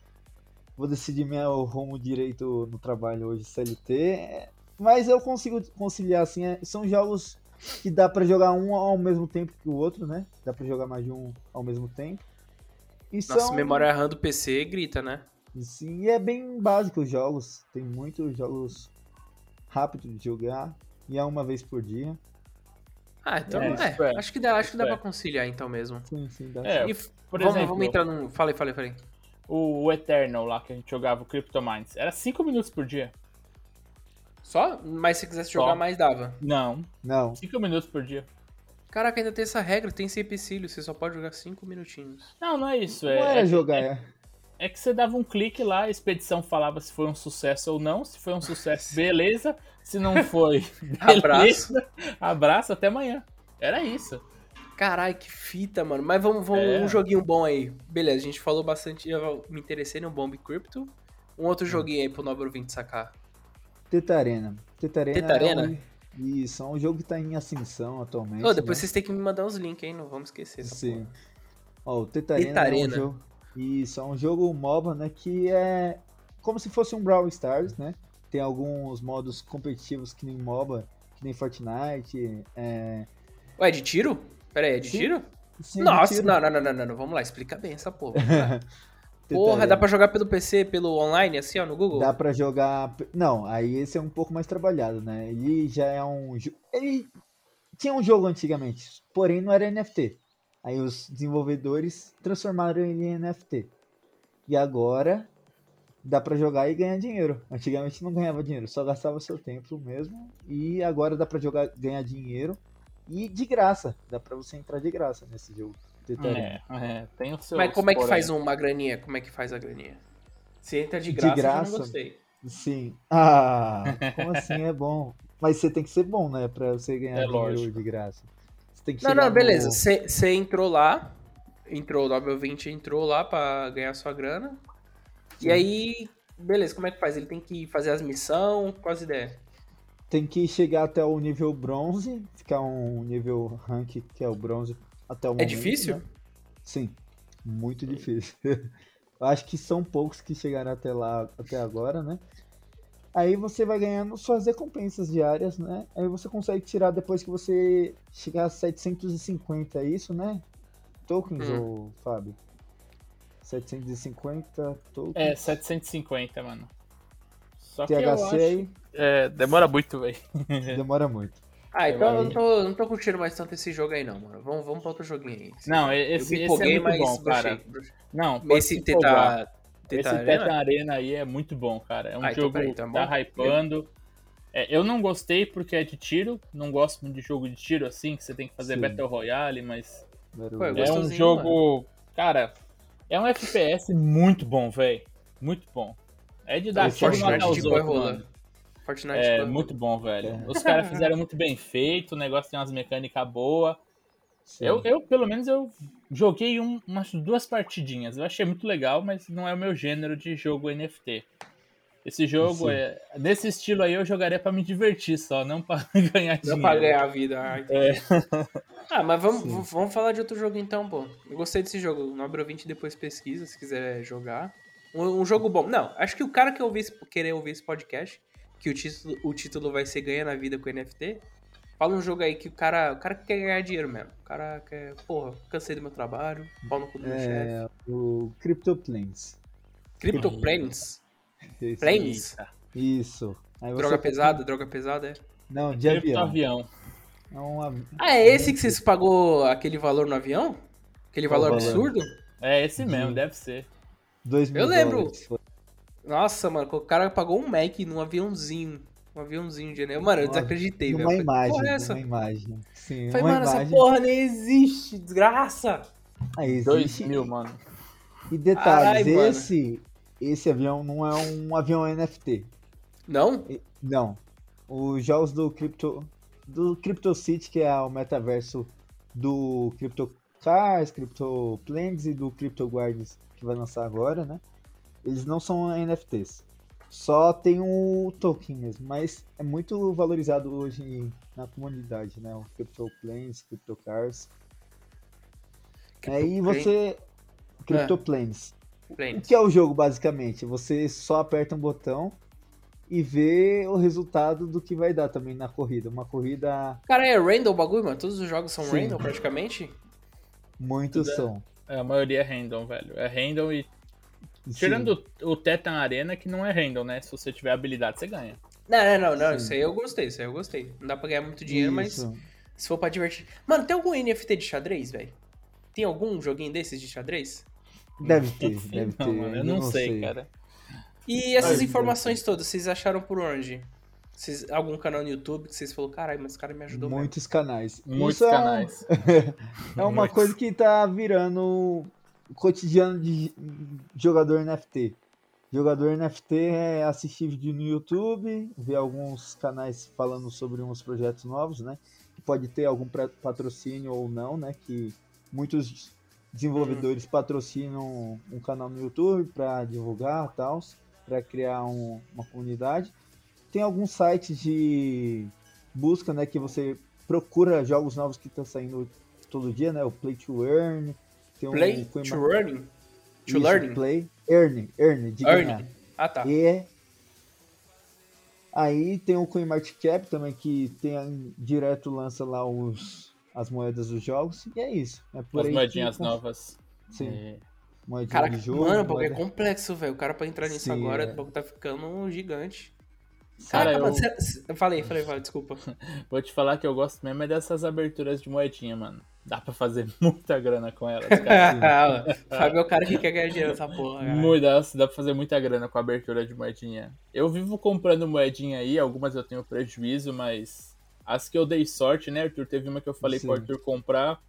B: Vou decidir meu rumo direito no trabalho hoje, CLT. Mas eu consigo conciliar, assim. é- São jogos que dá pra jogar um ao mesmo tempo que o outro, né? Dá pra jogar mais de um ao mesmo tempo. E
A: Nossa,
B: são,
A: memória RAM do PC grita, né?
B: Sim, e é bem básico os jogos. Tem muitos jogos rápidos de jogar. E é uma vez por dia.
A: Ah, então
C: É,
A: é.
C: é.
A: Acho que dá, acho que dá
C: é.
A: pra conciliar então mesmo.
B: Sim, sim, dá
C: É,
A: E,
C: por
A: vamos,
C: exemplo-
A: vamos entrar num. Falei, falei, falei.
C: O, Eternal lá que a gente jogava, o CryptoMines, era 5 minutos por dia.
A: Só? Mas se quisesse
C: Só.
A: jogar mais, dava.
C: Não,
B: Não,
C: 5 minutos por dia.
A: Caraca, ainda tem essa regra, tem esse empecilho, você só pode jogar 5 minutinhos.
C: Não, não é isso.
B: não
C: É,
B: era
C: é,
B: jogar.
C: é,
B: é.
C: é que você dava um clique lá, a expedição falava se foi um sucesso ou não. Se foi um sucesso, beleza. Se não foi,
A: Abraço.
C: Abraço, até amanhã. Era isso.
A: Caralho, que fita, mano. Mas vamos, vamos
C: É.
A: um joguinho bom aí. Beleza, a gente falou bastante. Eu me interessei no Bomb Crypto. Um outro joguinho aí pro nobre ouvinte sacar.
B: Teta Arena. Teta Arena.
A: Teta Arena?
B: É um... Isso, é um jogo que tá em ascensão atualmente.
A: Ô, depois
B: né?
A: vocês têm que me mandar os links, hein? Não vamos esquecer
B: Sim. Ó, o Teta
A: Teta
B: Arena, é um jogo. Isso, é um jogo MOBA, né? Que é como se fosse um Brawl Stars, né? Tem alguns modos competitivos que nem MOBA, que nem Fortnite. É...
A: Ué, de tiro? Pera aí, é de
B: Sim,
A: tiro?
B: Sim, de
A: Nossa,
B: tiro.
A: não, não, não, não, não, não. Vamos lá, explica bem essa porra. Porra, dá pra jogar pelo PC, pelo online, assim, ó, no Google?
B: Dá pra jogar. Não, aí esse é um pouco mais trabalhado, né? Ele já é um. Ele tinha um jogo antigamente, porém não era NFT. Aí os desenvolvedores transformaram ele em NFT. E agora dá pra jogar e ganhar dinheiro. Antigamente não ganhava dinheiro, só gastava seu tempo mesmo. E agora dá pra jogar, ganhar dinheiro e de graça. Dá pra você entrar de graça nesse jogo.
C: É, é, tem o seu.
A: Mas como é que faz uma graninha? Como é que faz a graninha? Se entra de graça,
B: De
A: eu
B: graça?
A: não gostei.
B: Sim. Ah, como assim é bom? Mas você tem que ser bom, né? Pra você ganhar
C: É
B: dinheiro
C: lógico.
B: de graça. Você tem que
A: Não,
B: chegar
A: não,
B: no-
A: beleza. Você entrou lá, entrou, o Nobel 20 entrou lá pra ganhar sua grana.
B: Sim.
A: E aí, beleza, como é que faz? Ele tem que fazer as missões, qual as ideias?
B: Tem que chegar até o nível bronze, ficar um nível rank que é o bronze até o momento.
A: É difícil?
B: né? Sim, muito difícil. Eu acho que são poucos que chegaram até lá até agora, né? Aí você vai ganhando suas recompensas diárias, né? Aí você consegue tirar depois que você chegar a 750, é isso, né? Tokens,
A: Hum.
B: ou Fábio? 750 tokens.
C: É, 750, mano. Só que eu
B: THC
C: acho...
B: aí
C: É, demora muito, velho.
B: demora muito.
A: Ah,
C: Eu
A: então eu não tô, não tô curtindo mais tanto esse jogo aí não, mano. Vamos, vamos pra outro joguinho aí.
C: Não,
A: eu
C: esse,
A: me
C: esse é muito
A: mas
C: bom, cara.
A: brochei.
C: Não, pode
A: Esse Teta
C: Esse
A: Arena?
C: Teta Arena aí é muito bom, cara. É um
A: Ah, então
C: jogo que
A: então é
C: tá
A: bom?
C: hypando. É, eu não gostei porque é de tiro. Não gosto muito de jogo de tiro assim, que você tem que fazer
B: Sim.
C: Battle Royale, mas.
A: Pô, eu
C: é um jogo. Cara, é um FPS muito bom, velho. Muito bom. É de dar
A: O
C: tiro
A: Fortnite
C: os outros, mano.
A: Fortnite
C: É,
A: tipo,
C: muito bom, velho.
B: É.
C: Os caras fizeram muito bem feito, o negócio tem umas mecânicas boas. Eu, eu, pelo menos, eu joguei um- umas duas partidinhas. Eu achei muito legal, mas não é o meu gênero de jogo NFT. Esse jogo,
B: Sim.
C: é, nesse estilo aí, eu jogaria pra me divertir só, não pra ganhar
A: Não
C: dinheiro.
A: pra ganhar a vida. Ah.
C: É.
A: Ah, mas vamos,
B: Sim.
A: vamos falar de outro jogo então, pô. Eu gostei desse jogo. No Abra 20 depois pesquisa, se quiser jogar. Um, um jogo bom. Não, acho que o cara que ouvir querer ouvir esse podcast, que o título, o título vai ser Ganha na Vida com NFT, fala um jogo aí que o cara, o cara quer ganhar dinheiro mesmo. O cara quer, porra, cansei do meu trabalho, pau no cu do meu chefe.
B: É, o CryptoPlanes.
A: CryptoPlanes. Planes?
B: Isso. Aí você
A: Droga pesada, droga pesada, é.
B: Não, de
C: Cripto
B: avião.
C: avião.
B: É um avi-
A: Ah, é esse que vocês pagou aquele valor no avião? Aquele valor
B: valor?
A: absurdo?
C: É esse mesmo,
B: De-
C: deve ser.
A: Eu lembro.
B: dólares.
A: Nossa, mano, o cara pagou um Mac num aviãozinho. Um aviãozinho de Mano, eu desacreditei, velho. Falei,
B: imagem,
A: Porra, é essa?
B: numa imagem. Sim,
A: Falei,
B: uma
A: mano,
B: imagem.
A: essa porra nem existe, desgraça.
B: Aí
C: Dois
B: existe.
C: mil, mano.
B: E detalhes,
A: Ai, mano.
B: esse, esse avião não é um avião NFT.
A: Não?
B: E- Não. Os jogos do Crypto do CryptoCity, que é o metaverso do CryptoCars, CryptoPlanes e do CryptoGuards que vai lançar agora, né? Eles não são NFTs. Só tem o token mesmo, mas é muito valorizado hoje na comunidade, né? O CryptoPlanes, CryptoCars. Aí você CryptoPlanes. O que é o jogo, basicamente? Você só aperta um botão e vê o resultado do que vai dar também na corrida. Uma corrida,
A: Cara, é random o bagulho, mano? Todos os jogos são
B: Sim.
A: random, praticamente?
B: muitos
C: é-
B: são.
C: É, a maioria é random, velho. É random e.
B: Sim.
C: Tirando o o Tetan Arena, que não é random, né? Se você tiver habilidade, você ganha.
A: Não, não, não, não.
B: Sim.
A: Isso aí eu gostei, isso aí eu gostei. Não dá pra ganhar muito dinheiro, mas
B: Isso.
A: se for pra divertir. Mano, tem algum NFT de xadrez, velho? Tem algum joguinho desses de xadrez?
B: Deve ter,
C: Enfim,
B: deve
C: não,
B: ter.
C: mano, eu
B: ainda
C: não, sei, cara.
A: E essas
B: Ai,
A: informações todas, vocês acharam por onde? Vocês, algum canal no YouTube que vocês falaram, caralho, mas esse cara me ajudou mesmo.
B: Muitos canais.
C: Muitos
B: Isso é
C: canais.
B: É uma
C: Muitos.
B: coisa que tá virando cotidiano de jogador NFT. Jogador NFT é assistir vídeo no YouTube, ver alguns canais falando sobre uns projetos novos, né? Que pode ter algum patrocínio ou não, né? Que muitos desenvolvedores patrocinam um canal no YouTube para divulgar tal, para criar um- uma comunidade. Tem alguns sites de busca, né? Que você procura jogos novos que estão saindo todo dia, né? O Play to Earn. Tem um
A: Play to Learning? To
B: Isso,
A: Learning?
B: Play. Earn, Earn, de ganhar.
A: Earning. Ah, tá.
B: E aí tem o CoinMarketCap também, que tem direto lança lá os, as moedas dos jogos. E é isso. É por
C: As moedinhas
B: que-
C: novas.
B: Sim,
C: É,
B: moedinha
A: Caraca,
B: de jogo.
A: mano, é
B: moeda-
A: complexo, velho. O cara pra entrar nisso
B: Sim,
A: agora,
B: é.
A: o tá ficando gigante.
C: Cara,
A: Caraca,
C: eu-
A: mano, cê- cê- eu falei, falei, falei, desculpa.
C: Vou te falar que eu gosto mesmo é dessas aberturas de moedinha, mano. Dá pra fazer muita grana com elas, cara.
A: Fábio é o cara que quer ganhar dinheiro nessa porra, cara.
C: Muito, dá, dá pra fazer muita grana com a abertura de moedinha. Eu vivo comprando moedinha aí, algumas eu tenho prejuízo, mas as que eu dei sorte, né, Arthur? Teve uma que eu falei
B: Sim.
C: pro Arthur comprar,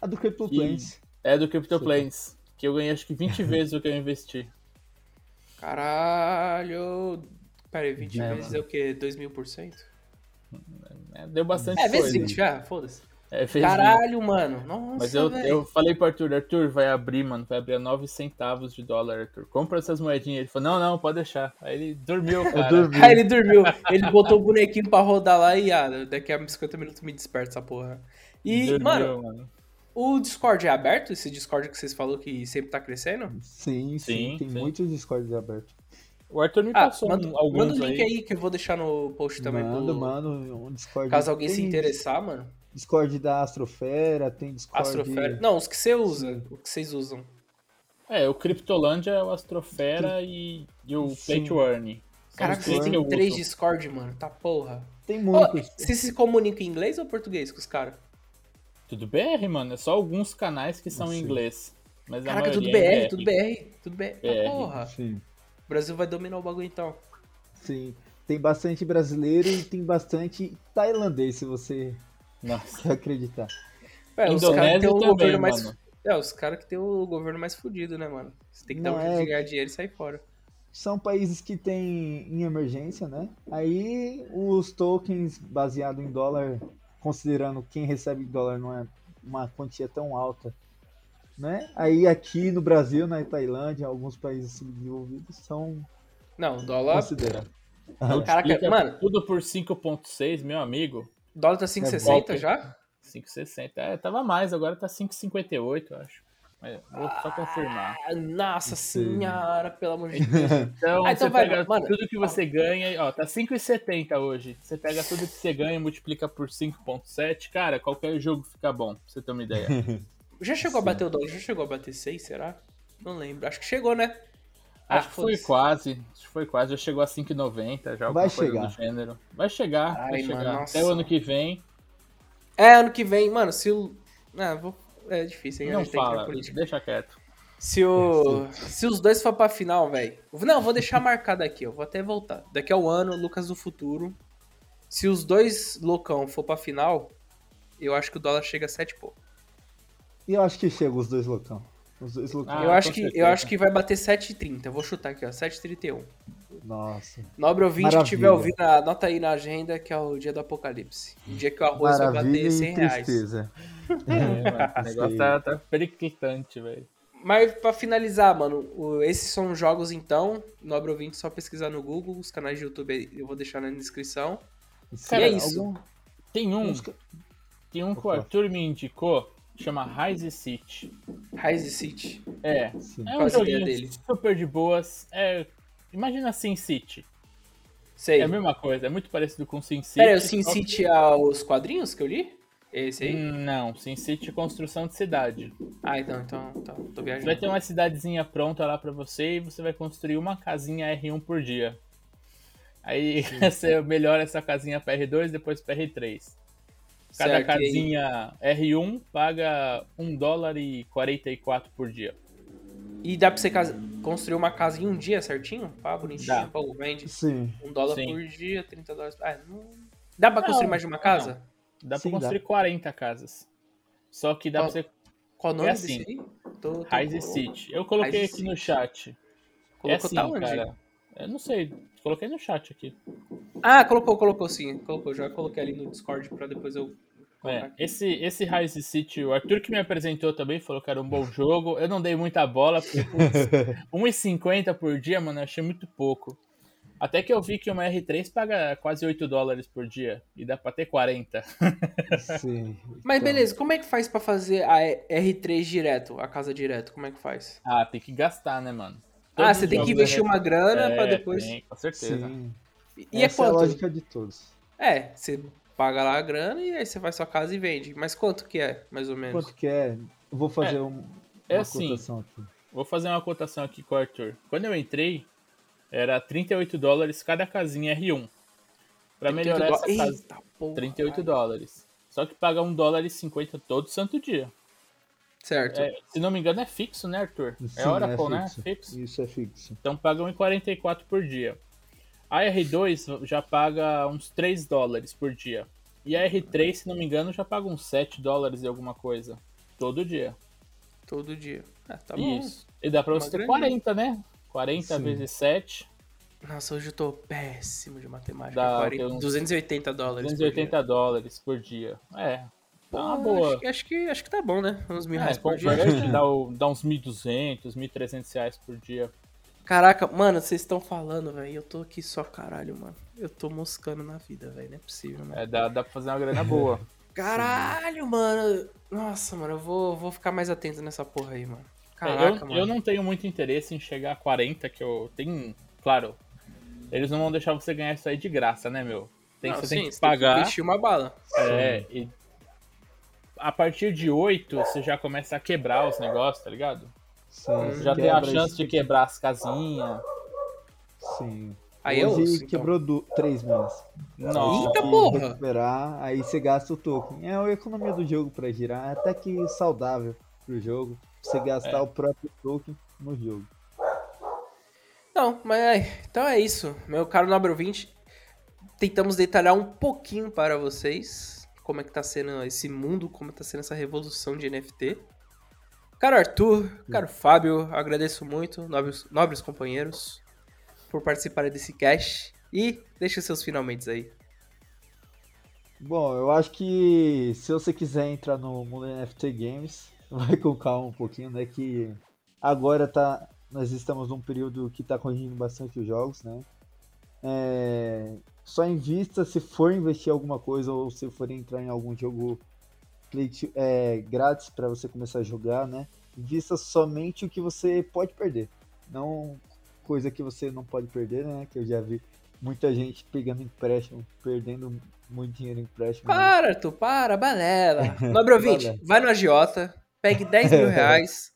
B: A do CryptoPlanes.
C: é do CryptoPlanes, que eu ganhei acho que 20 vezes o que eu investi.
A: Caralho. Pera aí, 20
C: É,
A: vezes é o quê? 2 mil por cento?
C: É, deu bastante
A: É, vezes
C: coisa.
A: 20 já, foda-se.
C: É, fez
A: Caralho, mano. Nossa,
C: Mas eu, eu falei pro Arthur, Arthur, vai abrir, mano, vai abrir a 9 centavos de dólar, Arthur. Compra essas moedinhas. Ele falou, não, não, pode deixar. Aí ele dormiu, cara.
B: dormi.
A: Aí ele dormiu. Ele botou o bonequinho pra rodar lá e ah, daqui a 50 minutos me desperta essa porra. E,
C: Dormiu,
A: mano, o Discord é aberto? Esse Discord que vocês falaram que sempre tá crescendo?
B: Sim, sim,
C: Sim,
B: tem
C: sim.
B: muitos Discords abertos.
C: O Arthur me
A: Ah,
C: passou
A: manda,
C: um- alguns
A: manda o link
C: aí.
A: aí. que eu vou deixar no post também.
B: Manda,
A: pro-
B: mano, um Discord.
A: Caso alguém se
B: tem
A: interessar, mano.
B: Discord da Astrofera, tem Discord.
A: Astrofera. Não, os que você usa. O que vocês usam.
C: É, o Cryptolândia, o Astrofera e, e o Play to Earn.
A: Caraca, vocês têm três. Discord, mano. Tá porra.
B: Tem muitos.
A: Vocês se comunicam em inglês ou português com os caras?
C: Tudo BR, mano. É só alguns canais que são em inglês. Mas a
A: Caraca, tudo
C: maioria é
A: BR, tudo BR, tudo BR. Tá
C: BR.
A: porra.
B: Sim.
A: O Brasil vai dominar o bagulho então.
B: Sim. Tem bastante brasileiro e tem bastante tailandês, se você
C: Nossa.
B: quer acreditar.
A: É, os caras que
C: Indonésia
A: tem o
C: também,
A: governo mais.
C: mano.
A: É, os caras que tem o governo mais fudido, né, mano? Você tem que dar
B: Não,
A: um jeito
B: é-
A: de ganhar dinheiro e sair fora.
B: são países que têm em emergência, né? Aí os tokens baseado em dólar, considerando quem recebe dólar não é uma quantia tão alta, né? Aí aqui no Brasil, na Tailândia, alguns países subdesenvolvidos são
A: Não, dólar.
B: considerados.
A: Caraca, mano,
C: Tudo por 5.6, meu amigo.
A: O dólar tá 5,60
C: golpe.
A: já?
C: 5,60. É, tava mais, agora tá 5,58, eu acho. Mas vou só confirmar.
A: Ah, nossa
B: Sim.
A: senhora, pelo amor de Deus.
C: Então,
A: Ah, então
C: você
A: vai,
C: pega
A: mano.
C: tudo que você ganha, ó, tá 5,70 hoje. Você pega tudo que você ganha e multiplica por 5,7, cara, qualquer jogo fica bom, pra você ter uma ideia.
A: Já chegou a bater o dólar? Já chegou a bater 6, será? Não lembro. Acho que chegou, né?
C: Acho que foi quase, acho que foi quase, já chegou a 5,90 já, alguma
B: Vai
C: coisa
B: chegar.
C: do gênero. Vai chegar, vai
A: Ai, mano,
C: chegar.
A: nossa.
C: Até o ano que vem,
A: É, ano que vem, mano, se o. Ah, vou... É difícil, hein?
C: Não fala, deixa quieto.
A: Se, o... se os dois for pra final, velho. Não, vou deixar marcado aqui, eu vou até voltar. Daqui a um ano, Lucas do futuro. Se os dois loucão for pra final, eu acho que o dólar chega a 7 e pouco.
B: E eu acho que chega os dois loucão.
C: Ah,
A: eu, acho que, eu
C: certeza.
A: acho que vai bater 7,30. Eu vou chutar aqui, ó. 7,31.
B: Nossa.
A: Nobre ouvinte que
B: Maravilha.
A: estiver ouvindo, anota aí na agenda que é o dia do apocalipse. O dia que o arroz vai
B: Maravilha
A: bater 100
B: e
A: reais.
B: tristeza.
C: É, mano, o negócio tá, tá periclitante, velho.
A: Mas pra finalizar, mano, esses são os jogos então. Nobre ouvinte, só pesquisar no Google. Os canais de YouTube aí eu vou deixar na descrição.
C: Cara,
A: é isso.
B: algum-
C: Tem um, tem um que o. Arthur me indicou, chama Rise City.
A: Rise City.
C: É,
B: Sim.
C: é um joguinho
A: dele?
C: super de boas. É, imagina Sin City.
A: Sei.
C: É a mesma coisa, é muito parecido com Sin City.
A: Pera aí, o Sin
C: que-
A: City é os quadrinhos que eu li? É esse aí?
C: Não, Sin City é construção de cidade.
A: Ah, então, então, então, tô
C: Você vai
A: viajando.
C: ter uma cidadezinha pronta lá pra você e você vai construir uma casinha R1 por dia. Aí você melhora essa casinha pra R2, depois pra R3. Cada
A: Certo, e
C: casinha R1 paga 1 dólar e 44 por dia.
A: E dá pra você casa- construir uma casa em um dia certinho? Pá, bonitinho,
C: Dá.
A: vende.
B: Sim.
A: Um dólar
C: Sim.
A: por dia, 30 dólares. Ah, não... Dá pra
C: Não,
A: construir mais de uma casa?
C: Dá
B: Sim,
C: pra
B: dá.
C: construir 40 casas. Só que dá
A: Ó,
C: pra você.
A: Qual o nome
C: É
A: desse
C: assim,
A: aí? Tô, tô-
C: Rise City. Eu coloquei
A: Rise
C: aqui no
A: City.
C: chat. É
A: Colocou
C: assim,
A: tá onde?
C: cara. Eu não sei. Coloquei no chat aqui.
A: Ah, colocou, colocou sim. Colocou. Já coloquei ali no Discord pra depois eu.
C: É, esse, esse Rise City, o Arthur que me apresentou também falou que era um bom jogo. Eu não dei muita bola, porque putz, 1,50 por dia, mano, eu achei muito pouco. Até que eu vi que uma R3 paga quase 8 dólares por dia e dá pra ter 40.
B: Sim.
A: Mas
B: Então,
A: beleza, como é que faz pra fazer a R3 direto, a casa direto? Como é que faz?
C: Ah, tem que gastar, né, mano?
A: Ah, você tem que investir
C: da
A: uma grana
C: É,
A: pra depois.
C: tem, com certeza.
B: Sim.
A: E é
B: Essa é a
A: quanto?
B: lógica de todos.
A: É, você paga lá a grana e aí você faz sua casa e vende. Mas quanto que é, mais ou menos?
B: Quanto que é? Eu vou fazer
C: É,
B: um,
C: é
B: uma
C: assim.
B: cotação aqui.
C: Vou fazer uma cotação aqui com o Arthur. Quando eu entrei, era 38 dólares cada casinha R1. Pra melhorar essa casa,
A: Eita, porra,
C: 38
A: cara.
C: dólares. Só que paga 1 dólar e 50 todo santo dia.
A: Certo.
C: É, se não me engano é fixo, né, Arthur?
B: Sim,
C: é Oracle, né?
B: fixo.
C: Fixo.
B: Isso é fixo.
C: Então paga 1,44 por dia. A R2 já paga uns 3 dólares por dia. E a R3, se não me engano, já paga uns 7 dólares e alguma coisa. Todo dia.
A: Todo dia. Ah, tá bom.
C: Isso. E dá pra
A: Uma
C: você ter
A: graninha.
C: 40, né? 40
B: Sim.
C: vezes 7,
A: Nossa, hoje eu tô péssimo de matemática.
C: Dá,
A: 40,
C: tem uns
A: 280 dólares. por
C: 280 dólares por dia. É. Tá uma
A: Pô,
C: boa.
A: Acho, que- acho que, acho que tá bom, né? Uns mil
C: É,
A: reais por dia.
C: dá, o- dá uns 1.200, 1.300 reais por dia.
A: Caraca, mano, vocês estão falando, velho. Eu tô aqui só caralho, mano. Eu tô moscando na vida, velho. Não é possível, né?
C: É, dá, dá pra fazer uma grana boa.
A: Caralho, mano. Nossa, mano, eu vou, vou ficar mais atento nessa porra aí, mano.
C: É,
A: Caraca,
C: eu,
A: mano.
C: eu não tenho muito interesse em chegar a 40, que eu tenho. Claro, eles não vão deixar você ganhar isso aí de graça, né, meu? Tem,
A: Não,
C: você
A: sim,
C: tem que
A: você
C: pagar.
A: investir uma bala.
C: é, e a partir de 8, você já começa a quebrar os negócios, tá ligado?
B: Sim,
C: Você já tem a chance de quebrar as casinhas.
B: Sim.
A: Aí eu
B: Hoje
A: ouço, então.
B: quebrou du- três meses.
C: Nossa.
A: Eita, porra!
B: Recuperar, aí você gasta o token. É a economia do jogo pra girar, é até que saudável pro jogo. Você gastar
C: É.
B: o próprio token no jogo.
A: Não, mas é, então é isso. Meu caro Nobre 20, tentamos detalhar um pouquinho para vocês como é que tá sendo esse mundo, como tá sendo essa revolução de NFT. Caro Arthur, caro Fábio, agradeço muito, nobres, nobres companheiros. por participarem desse cast. E deixa seus finalmente aí.
B: Bom, eu acho que se você quiser entrar no mundo NFT Games, vai com calma um pouquinho, né? Que agora tá, nós estamos num período que está corrigindo bastante os jogos, né? É, só invista se for investir em alguma coisa ou se for entrar em algum jogo é, grátis para você começar a jogar, né? Invista somente o que você pode perder, não coisa que você não pode perder, né? Que eu já vi muita gente pegando empréstimo, perdendo muito dinheiro em empréstimo.
A: Né? Para, tu, para, balela. Nobre ouvinte, vai no agiota, pegue 10 mil reais,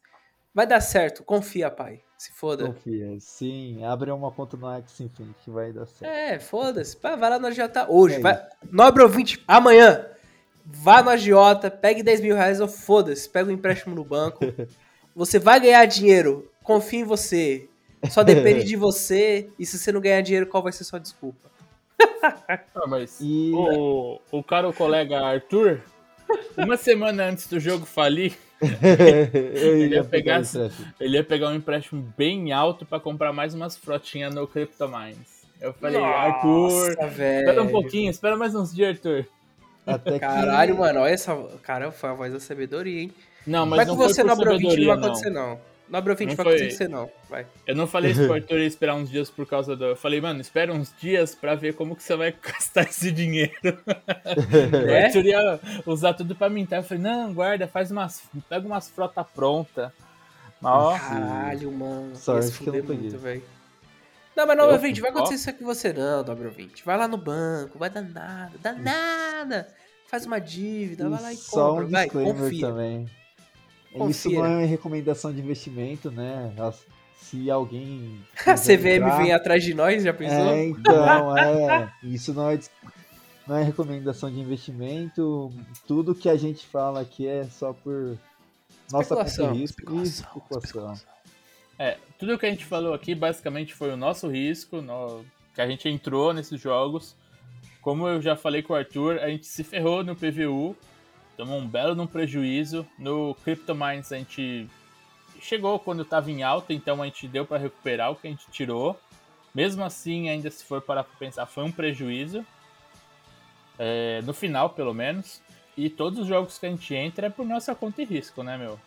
A: vai dar certo, confia, pai. Se foda.
B: Confia, sim. Abre uma conta no X Infinity que vai dar certo.
A: É, foda-se. Vai lá no agiota hoje. É vai... Nobre ouvinte, amanhã. Vá no agiota, pegue 10 mil reais ou foda-se. Pega um empréstimo no banco. Você vai ganhar dinheiro. Confia em você. Só depende de você. E se você não ganhar dinheiro, qual vai ser sua desculpa?
C: Ah, mas e... o, o cara, o colega Arthur, uma semana antes do jogo falir, ele, ia pegar, ele ia pegar um empréstimo bem alto para comprar mais umas frotinhas no CryptoMines. Eu falei, Nossa, Arthur, velho. espera um pouquinho, espera mais uns dias, Arthur.
A: Até Caralho, que... mano, olha essa. Cara, foi a voz da sabedoria, hein?
C: Não, mas não você não abriu 20
A: não vai acontecer, não. Nobre ouvinte, não vai foi... acontecer não. Vai.
C: Eu não falei isso pro Arthur esperar uns dias por causa do. Eu falei, mano, espera uns dias pra ver como que você vai gastar esse dinheiro. É? O Arthur ia usar tudo pra mim. Tá? Eu falei, não, guarda, faz umas. Pega umas frota pronta.
A: Caralho, mano. Sorte que eu não muito, velho. Não, mas Nobre ouvinte, vai acontecer isso aqui com você não, Nobre ouvinte. Vai lá no banco, vai dar nada, dá nada. Faz uma dívida, vai lá e compra. Só um vai, confia. também.
B: Confira. Isso não é recomendação de investimento, né? Se alguém.
A: A CVM entrar... vem atrás de nós, já pensou?
B: É, então, é. Isso não é, não é recomendação de investimento. Tudo que a gente fala aqui é só por nossa
A: risco especulação, especulação.
C: É, tudo que a gente falou aqui basicamente foi o nosso risco, no... que a gente entrou nesses jogos. Como eu já falei com o Arthur, a gente se ferrou no PVU tomou um belo num prejuízo. No CryptoMines a gente chegou quando estava em alta, então a gente deu para recuperar o que a gente tirou. Mesmo assim, ainda se for para pensar, foi um prejuízo. É, no final, pelo menos. E todos os jogos que a gente entra é por nossa conta e risco, né, meu?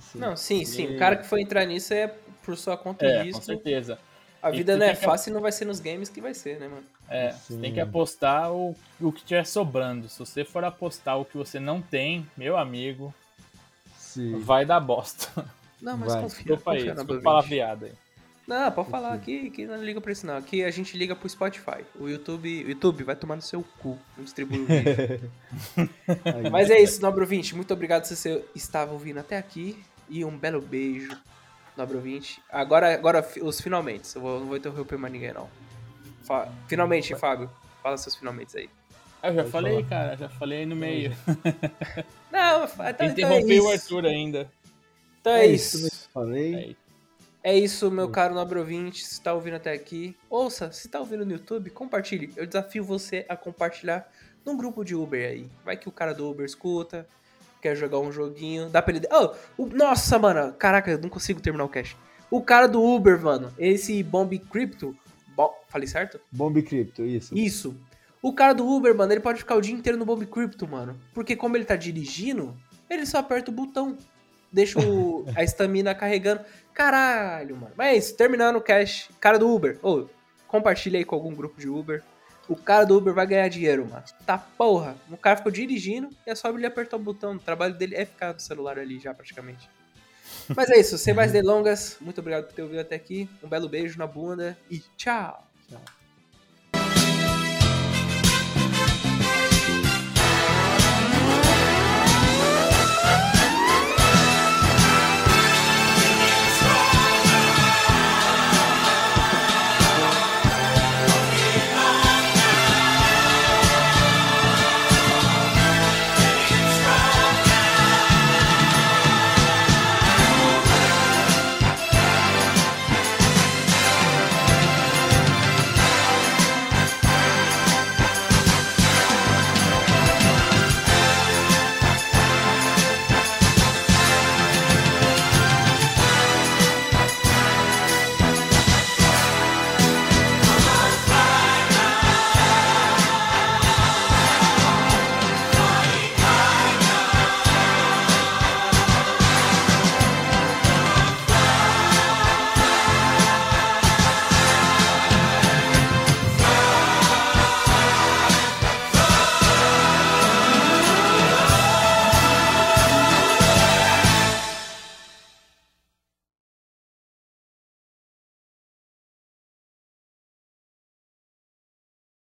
A: Sim. Não, sim, sim. E... O cara que for entrar nisso é por sua conta
C: é,
A: e risco.
C: Com certeza.
A: A vida não é fácil e não vai ser nos games que vai ser, né, mano?
C: É, Sim. você tem que apostar o, o que tiver sobrando. Se você for apostar o que você não tem, meu amigo, Sim. vai dar bosta.
A: Não, mas vai. confia.
C: Desculpa confia aí, desculpa palavreada aí.
A: Não, pode falar aqui que não liga pra isso não. Aqui a gente liga pro Spotify. O YouTube, o YouTube vai tomar no seu cu, não distribui o vídeo. Mas é isso, nobre ouvinte. Muito obrigado se você estava ouvindo até aqui. E um belo beijo nobre ouvinte. Agora, agora os finalmente. Eu vou, não vou interromper mais ninguém, não. Fa finalmente, Fábio. Fala seus finalmente aí.
C: Eu já Pode falei, falar. cara. Já falei aí no meio.
A: não, então, então
C: Interrompei é o Arthur ainda.
A: Então é, é isso. isso. Falei. É isso, meu caro nobre ouvinte. Se tá ouvindo até aqui, ouça. Se tá ouvindo no YouTube, compartilhe. Eu desafio você a compartilhar num grupo de Uber aí. Vai que o cara do Uber escuta quer jogar um joguinho, dá pra ele. Oh, o... nossa, mano, caraca, eu não consigo terminar o cache. O cara do Uber, mano, esse Bomb Crypto. Bo... Falei certo?
B: Bomb Crypto, isso.
A: Isso. O cara do Uber, mano, ele pode ficar o dia inteiro no Bomb Crypto, mano. Porque como ele tá dirigindo, ele só aperta o botão. Deixa o... a estamina carregando. Caralho, mano. Mas é isso, terminando o cache. Cara do Uber, ô, oh, compartilha aí com algum grupo de Uber. O cara do Uber vai ganhar dinheiro, mano. Tá porra. O cara ficou dirigindo e é só ele apertar o botão. O trabalho dele é ficar no celular ali já, praticamente. Mas é isso, sem mais delongas, muito obrigado por ter ouvido até aqui. Um belo beijo na bunda e tchau. Tchau.